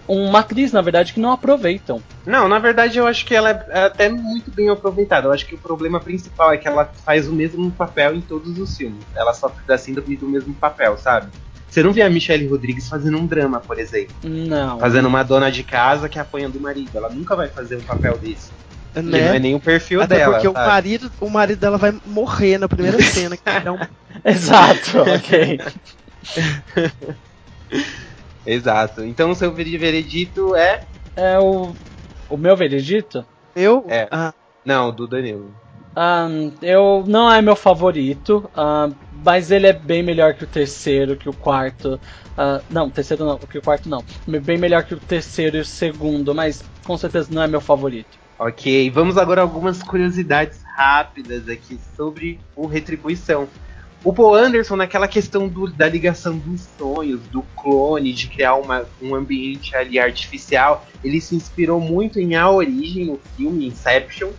Uma atriz, na verdade, que não aproveitam. Não, na verdade eu acho que ela é até muito bem aproveitada. Eu acho que o problema principal é que ela faz o mesmo papel em todos os filmes. Ela sofre da síndrome do mesmo papel, sabe? Você não vê a Michelle Rodrigues fazendo um drama, por exemplo. Não. Fazendo uma dona de casa que apanha do marido. Ela nunca vai fazer um papel desse. Né? não é nem o perfil Até dela. Porque o marido, o marido dela vai morrer na primeira cena. Um... Exato, ok. Exato. Então o seu veredito é. É o. O meu veredito? Eu? É. Ah. Não, do Danilo. Um, eu não é meu favorito, uh, mas ele é bem melhor que o terceiro, que o quarto. Uh, não, terceiro não, que o quarto não. Bem melhor que o terceiro e o segundo, mas com certeza não é meu favorito. Ok, vamos agora a algumas curiosidades rápidas aqui sobre o Retribuição. O Paul Anderson, naquela questão do, da ligação dos sonhos, do clone, de criar uma, um ambiente ali artificial, ele se inspirou muito em A Origem, no filme Inception,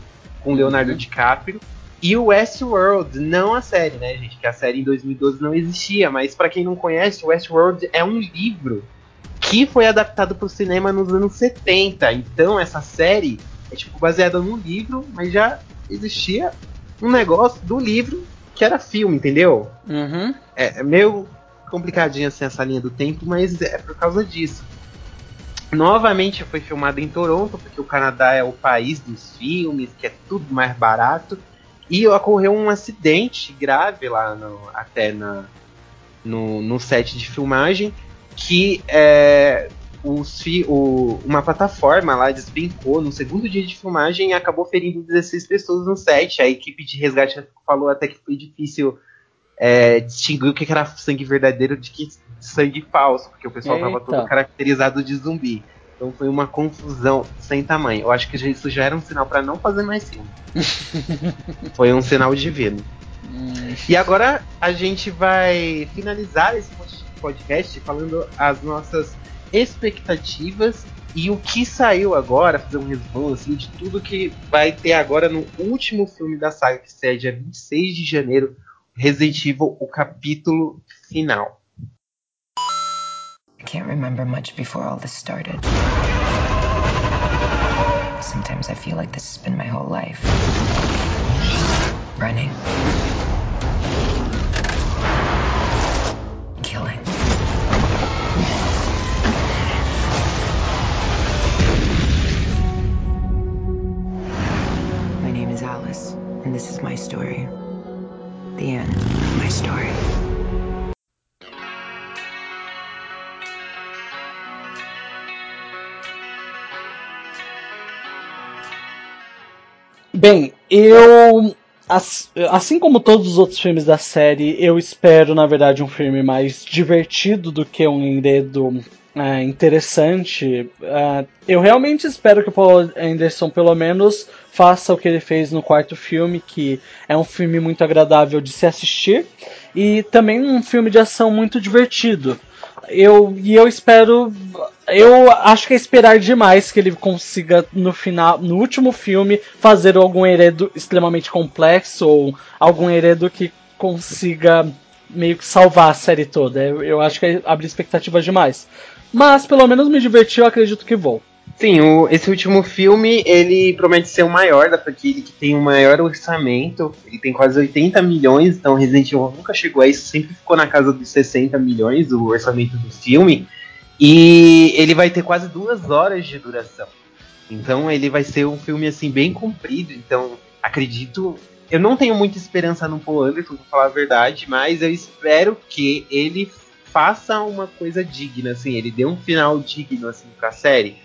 com Leonardo uhum. DiCaprio, e o Westworld, não a série, né, gente? Que a série em 2012 não existia, mas para quem não conhece, o Westworld é um livro que foi adaptado para o cinema nos anos 70. Então, essa série é tipo baseada num livro, mas já existia um negócio do livro que era filme, entendeu? Uhum. É, é meio complicadinho assim essa linha do tempo, mas é por causa disso. Novamente foi filmado em Toronto, porque o Canadá é o país dos filmes, que é tudo mais barato. E ocorreu um acidente grave lá no, até na, no, no set de filmagem que é, os, o, uma plataforma lá despencou no segundo dia de filmagem e acabou ferindo 16 pessoas no set. A equipe de resgate falou até que foi difícil é, distinguir o que era sangue verdadeiro de que sangue falso, porque o pessoal estava todo caracterizado de zumbi. Então foi uma confusão sem tamanho. Eu acho que isso já era um sinal para não fazer mais filme. foi um sinal divino. Hum. E agora a gente vai finalizar esse podcast falando as nossas expectativas e o que saiu agora, fazer um resumo assim, de tudo que vai ter agora no último filme da saga, que sai dia 26 de janeiro, Resident Evil, o capítulo final. I can't remember much before all this started. Sometimes I feel like this has been my whole life. Running. My story. The end of my story. Bem, eu. Assim como todos os outros filmes da série, eu espero, na verdade, um filme mais divertido do que um enredo é, interessante. É, eu realmente espero que o Paul Anderson, pelo menos, faça o que ele fez no quarto filme, que é um filme muito agradável de se assistir, e também um filme de ação muito divertido. Eu, e eu espero eu acho que é esperar demais que ele consiga no final, no último filme, fazer algum heredo extremamente complexo ou algum heredo que consiga meio que salvar a série toda. Eu, eu acho que abre expectativas demais. Mas pelo menos me divertiu, acredito que vou. Sim, o, esse último filme, ele promete ser o maior da franquia, que tem o maior orçamento, ele tem quase 80 milhões, então Resident Evil nunca chegou a isso, sempre ficou na casa dos 60 milhões o orçamento do filme. E ele vai ter quase duas horas de duração. Então ele vai ser um filme assim bem comprido. Então acredito. Eu não tenho muita esperança no Paul Anderson, pra falar a verdade, mas eu espero que ele faça uma coisa digna, assim, ele dê um final digno assim pra série.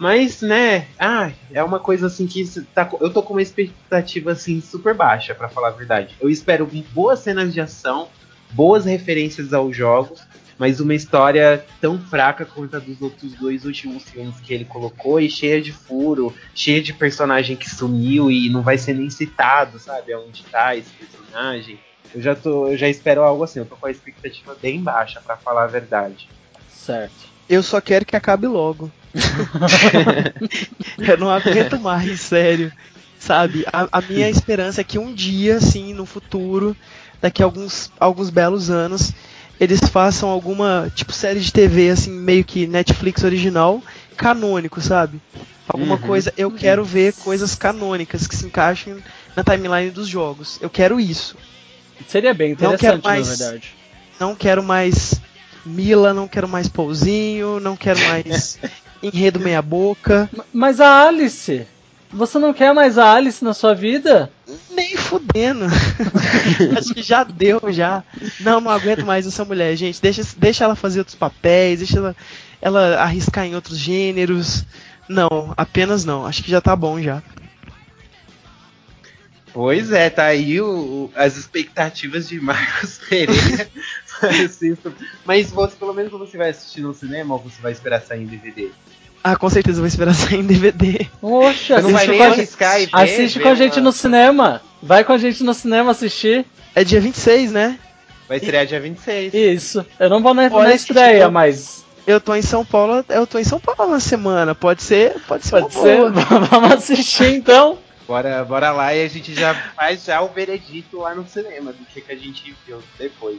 Mas, né, ah, é uma coisa assim que tá, eu tô com uma expectativa assim super baixa, para falar a verdade. Eu espero boas cenas de ação, boas referências aos jogos, mas uma história tão fraca quanto a dos outros dois últimos filmes que ele colocou e cheia de furo, cheia de personagem que sumiu e não vai ser nem citado, sabe? Aonde tá esse personagem. Eu já tô, eu já espero algo assim, eu tô com a expectativa bem baixa, para falar a verdade. Certo. Eu só quero que acabe logo. eu não aguento mais, sério. Sabe? A, a, minha esperança é que um dia, assim, no futuro, daqui a alguns, alguns belos anos, eles façam alguma tipo série de TV assim meio que Netflix original canônico, sabe? Alguma uhum. coisa, eu quero ver coisas canônicas que se encaixem na timeline dos jogos. Eu quero isso. Seria bem interessante, não quero mais, na verdade. Não quero mais Mila, não quero mais Pouzinho, não quero mais enredo meia boca. Mas a Alice, você não quer mais a Alice na sua vida? Nem fudendo. Acho que já deu, já. Não, não aguento mais essa mulher, gente. Deixa, deixa ela fazer outros papéis, deixa ela, ela arriscar em outros gêneros. Não, apenas não. Acho que já tá bom já. Pois é, tá aí o, as expectativas de Marcos Pereira. Mas você, pelo menos você vai assistir no cinema ou você vai esperar sair em DVD? Ah, com certeza vou esperar sair em DVD. Poxa, Você não vai nem arriscar e ver, Assiste ver com a gente uma... no cinema. Vai com a gente no cinema assistir. É dia 26, né? Vai estrear dia 26. Isso. Eu não vou na, na estreia, tipo, mas. Eu tô em São Paulo, eu tô em São Paulo na semana. Pode ser, pode ser. Pode ser. Vamos assistir então. Bora, bora lá e a gente já faz já o veredito lá no cinema do que, que a gente viu depois.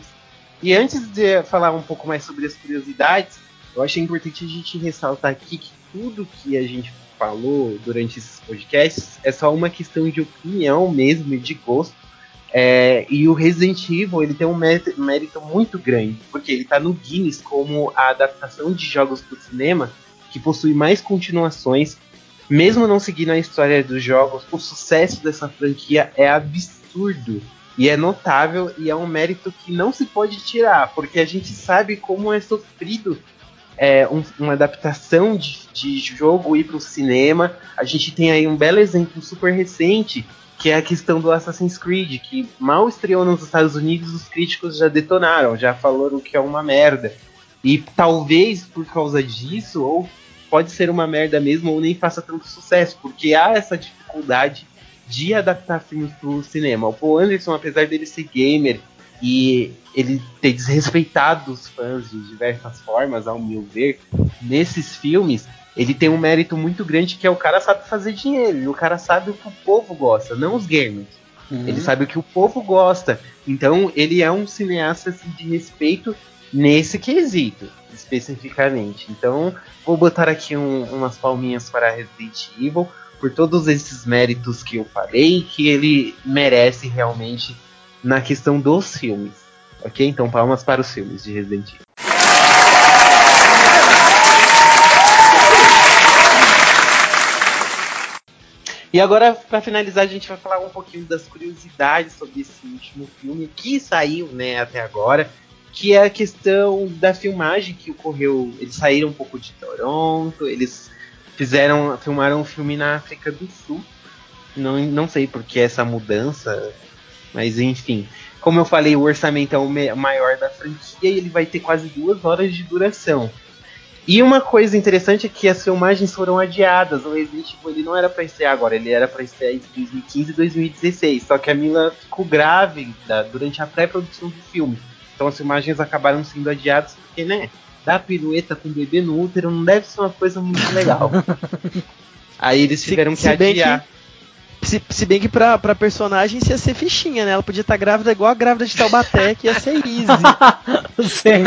E antes de falar um pouco mais sobre as curiosidades, eu achei importante a gente ressaltar aqui que tudo que a gente falou durante esses podcasts é só uma questão de opinião mesmo e de gosto. É, e o Resident Evil ele tem um mérito, muito grande, porque ele está no Guinness como a adaptação de jogos para cinema que possui mais continuações. Mesmo não seguindo a história dos jogos, o sucesso dessa franquia é absurdo. E é notável e é um mérito que não se pode tirar, porque a gente sabe como é sofrido é, um, uma adaptação de, de jogo ir para o cinema. A gente tem aí um belo exemplo super recente, que é a questão do Assassin's Creed, que mal estreou nos Estados Unidos, os críticos já detonaram, já falaram que é uma merda. E talvez por causa disso, ou pode ser uma merda mesmo, ou nem faça tanto sucesso, porque há essa dificuldade de adaptar filmes para o cinema. O Paul Anderson, apesar dele ser gamer e ele ter desrespeitado os fãs de diversas formas, ao meu ver, nesses filmes, ele tem um mérito muito grande que é o cara sabe fazer dinheiro, e o cara sabe o que o povo gosta, não os gamers. Uhum. Ele sabe o que o povo gosta. Então, ele é um cineasta assim, de respeito nesse quesito, especificamente. Então, vou botar aqui um- umas palminhas para Resident Evil por todos esses méritos que eu falei, que ele merece realmente na questão dos filmes. Ok? Então, palmas para os filmes de Resident Evil. E agora, para finalizar, a gente vai falar um pouquinho das curiosidades sobre esse último filme que saiu, né, até agora, que é a questão da filmagem que ocorreu. Eles saíram um pouco de Toronto, eles fizeram, filmaram um filme na África do Sul. Não, não sei por que essa mudança, mas enfim. Como eu falei, o orçamento é o maior da franquia e ele vai ter quase duas horas de duração. E uma coisa interessante é que as filmagens foram adiadas. O Resident Evil ele não era para estrear agora, ele era para estrear em 2015 e 2016. Só que a Mila ficou grávida durante a pré-produção do filme. Então as filmagens acabaram sendo adiadas porque, né? Dar pirueta com o bebê no útero não deve ser uma coisa muito legal. Aí eles Se- tiveram que se bem adiar. Se, se bem que pra, pra personagem isso ia ser fichinha, né? Ela podia estar grávida igual a grávida de Taubaté, que ia ser easy. Sim.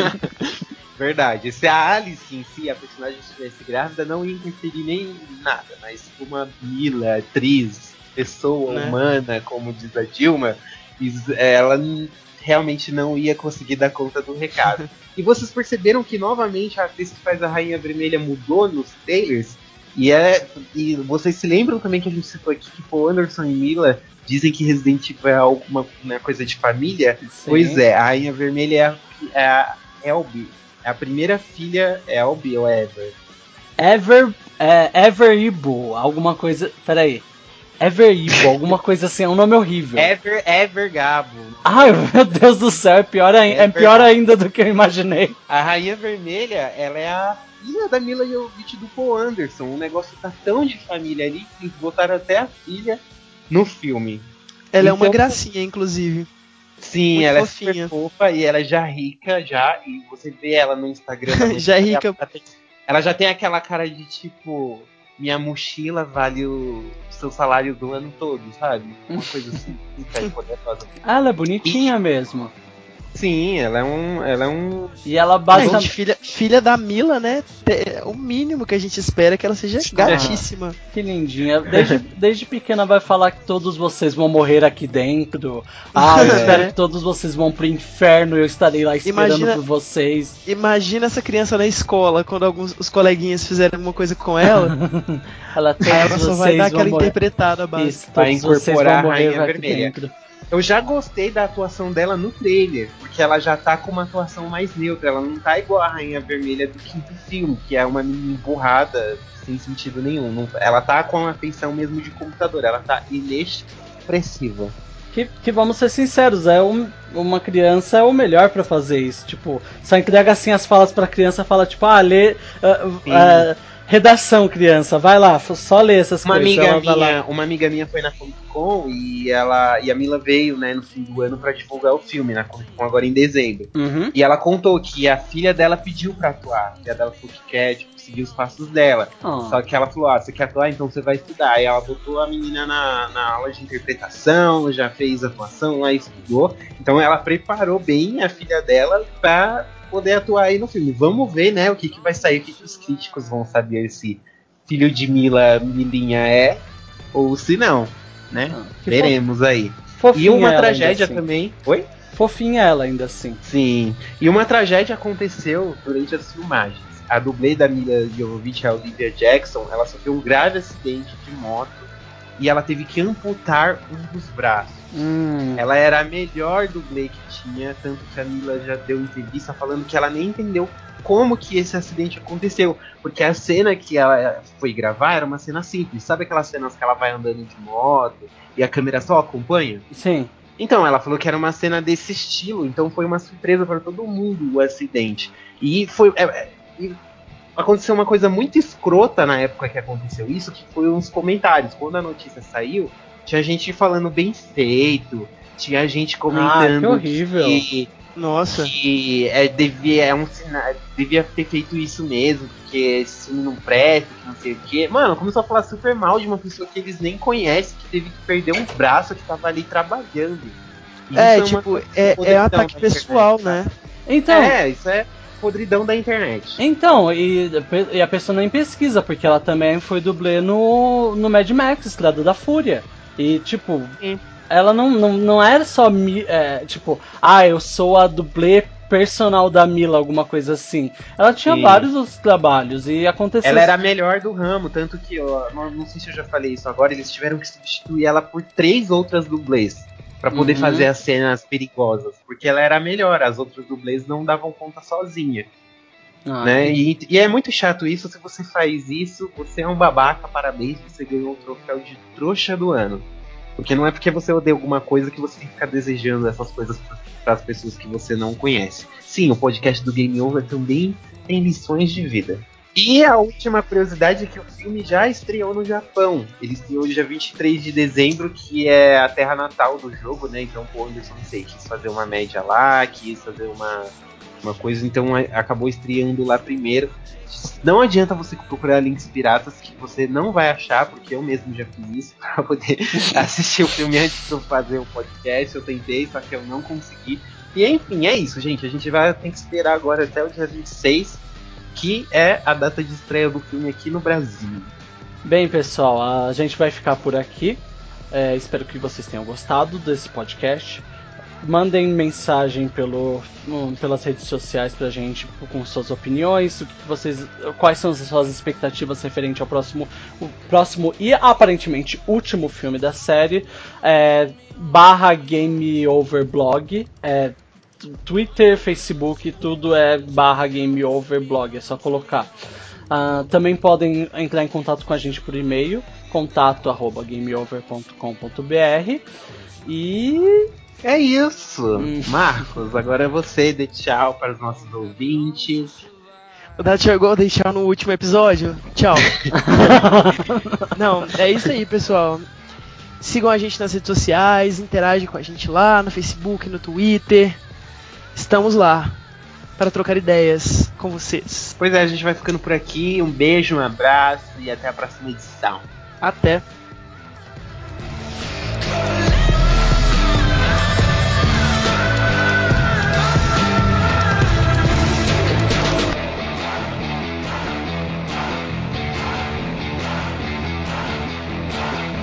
Verdade. Se a Alice em si, a personagem estivesse grávida, não ia interferir nem em nada. Mas uma Mila, atriz, pessoa Né? humana, como diz a Dilma, ela n- realmente não ia conseguir dar conta do recado. e vocês perceberam que novamente a atriz que faz a Rainha Vermelha mudou nos trailers? E, é, e vocês se lembram também que a gente citou aqui que Paul Anderson e Mila dizem que Resident Evil é alguma uma coisa de família? Pois é, a Rainha Vermelha é a, é a Elby. É a primeira filha Elby ou Ever. Ever, é, Everibo, alguma coisa. Peraí. Everibo, alguma coisa assim, é um nome horrível. Ever, Ever Gabo. Ai, meu Deus do céu, é pior, ai- é É pior ainda do que eu imaginei. A Rainha Vermelha, ela é a filha da Mila Jovovich do Paul Anderson. O negócio tá tão de família ali que eles botaram até a filha no filme. Ela é uma Então- gracinha, inclusive. Sim, Muito ela fofinha. é super fofa e ela é já rica já. E você vê ela no Instagram. Já é rica. Ela, ela já tem aquela cara de tipo. Minha mochila vale o seu salário do ano todo, sabe? Uma coisa assim, e. Ah, ela é bonitinha mesmo. Sim, ela é um. Ela é um. E ela A gente, basicamente. filha, filha da Mila, né? O mínimo que a gente espera é que ela seja gatíssima. Que lindinha. Desde, desde pequena vai falar que todos vocês vão morrer aqui dentro. Ah, eu É. espero que todos vocês vão pro inferno e eu estarei lá esperando Imagina- por vocês. Imagina essa criança na escola, quando alguns os coleguinhas fizeram alguma coisa com ela, Ela, ela só vai vocês dar vão aquela morrer. interpretada básica. Isso, Vai todos vocês incorporar vão a morrer Rainha aqui Vermelha. dentro. Eu já gostei da atuação dela no trailer, porque ela já tá com uma atuação mais neutra. Ela não tá igual a Rainha Vermelha do quinto filme, que é uma menina emburrada, sem sentido nenhum. Não- ela tá com a feição mesmo de computador, ela tá inexpressiva. Que, que vamos ser sinceros, é um- uma criança é o melhor pra fazer isso. Tipo, só entrega assim as falas pra criança, fala tipo, ah, lê. Sim. Redação, criança, vai lá, só lê essas Uma coisas. amiga, vai lá. minha, uma amiga minha foi na Comic Con e ela e a Mila veio, né, no fim do ano pra divulgar o filme na Comic Con agora em dezembro. Uhum. E ela contou que a filha dela pediu pra atuar. A filha dela falou que quer, tipo, seguir os passos dela. Ah. Só que ela falou, ah, você quer atuar? Então você vai estudar. Aí ela botou a menina na, na aula de interpretação, já fez atuação, aí estudou. Então ela preparou bem a filha dela pra poder atuar aí no filme. Vamos ver, né, o que, que vai sair, o que, que os críticos vão saber se filho de Mila, Milinha é, ou se não, né? Ah, Veremos aí. Fofinha E uma tragédia assim. também. Oi? Fofinha ela ainda assim. Sim. E uma tragédia aconteceu durante as filmagens. A dublê da Mila Jovovich, a Olivia Jackson, ela sofreu um grave acidente de moto e ela teve que amputar um dos braços. Hum. Ela era a melhor dublê que tinha, tanto que a Mila já deu entrevista falando que ela nem entendeu como que esse acidente aconteceu, porque a cena que ela foi gravar era uma cena simples, sabe aquelas cenas que ela vai andando de moto e a câmera só acompanha? Sim. Então, ela falou que era uma cena desse estilo, então foi uma surpresa para todo mundo o acidente. E foi. é, é, aconteceu uma coisa muito escrota na época que aconteceu isso, que foi uns comentários. Quando a notícia saiu, tinha gente falando bem feito, tinha gente comentando Ah, que horrível. que Nossa. Que é, devia, é um sinal, devia ter feito isso mesmo, porque esse filme não presta, que não sei o quê. Mano, começou a falar super mal de uma pessoa que eles nem conhecem, que teve que perder um braço que tava ali trabalhando. E É, isso uma tipo, é, é podridão ataque pessoal, internet, né? Então, É, isso é podridão da internet. Então, e, e a pessoa nem pesquisa, porque ela também foi dublê no, no Mad Max, Estrada da Fúria. E, tipo, Sim. ela não, não, não era só, mi- é, tipo, ah, eu sou a dublê personal da Mila, alguma coisa assim. Ela tinha Sim. vários outros trabalhos e aconteceu... Ela era a melhor do ramo, tanto que, ó, não, não sei se eu já falei isso agora, eles tiveram que substituir ela por três outras dublês. Pra poder Uhum. fazer as cenas perigosas. Porque ela era melhor, as outras dublês não davam conta sozinha. Ah, né? E, e é muito chato isso, se você faz isso, você é um babaca, parabéns, você ganhou o troféu de trouxa do ano. Porque não é porque você odeia alguma coisa que você tem que ficar desejando essas coisas para as pessoas que você não conhece. Sim, o podcast do Game Over também tem lições de vida. E a última curiosidade é que o filme já estreou no Japão. Ele estreou dia 23 de dezembro, que é a terra natal do jogo, né? Então o Anderson, sei, quis fazer uma média lá, quis fazer uma, uma coisa, então acabou estreando lá primeiro. Não adianta você procurar links piratas que você não vai achar, porque eu mesmo já fiz isso para poder assistir o filme antes de fazer o podcast. Eu tentei, só que eu não consegui. E enfim, é isso, gente. A gente vai ter que esperar agora até o dia 26, que é a data de estreia do filme aqui no Brasil. Bem, pessoal, a gente vai ficar por aqui. É, espero que vocês tenham gostado desse podcast. Mandem mensagem pelo, pelas redes sociais pra gente com suas opiniões, o que vocês, quais são as suas expectativas referente ao próximo, o próximo e aparentemente último filme da série. É, barra Game Over Blog. É, Twitter, Facebook, tudo é barra Game Over Blog, é só colocar. Ah, também podem entrar em contato com a gente por e-mail, contato arroba gameover.com.br e É isso. Hum. Marcos, agora é você, dê tchau para os nossos ouvintes. O Dado chegou a deixar no último episódio. Tchau. Não, é isso aí, pessoal. Sigam a gente nas redes sociais, interagem com a gente lá no Facebook, no Twitter. Estamos lá para trocar ideias com vocês. Pois é, a gente vai ficando por aqui. Um beijo, um abraço e até a próxima edição. Até.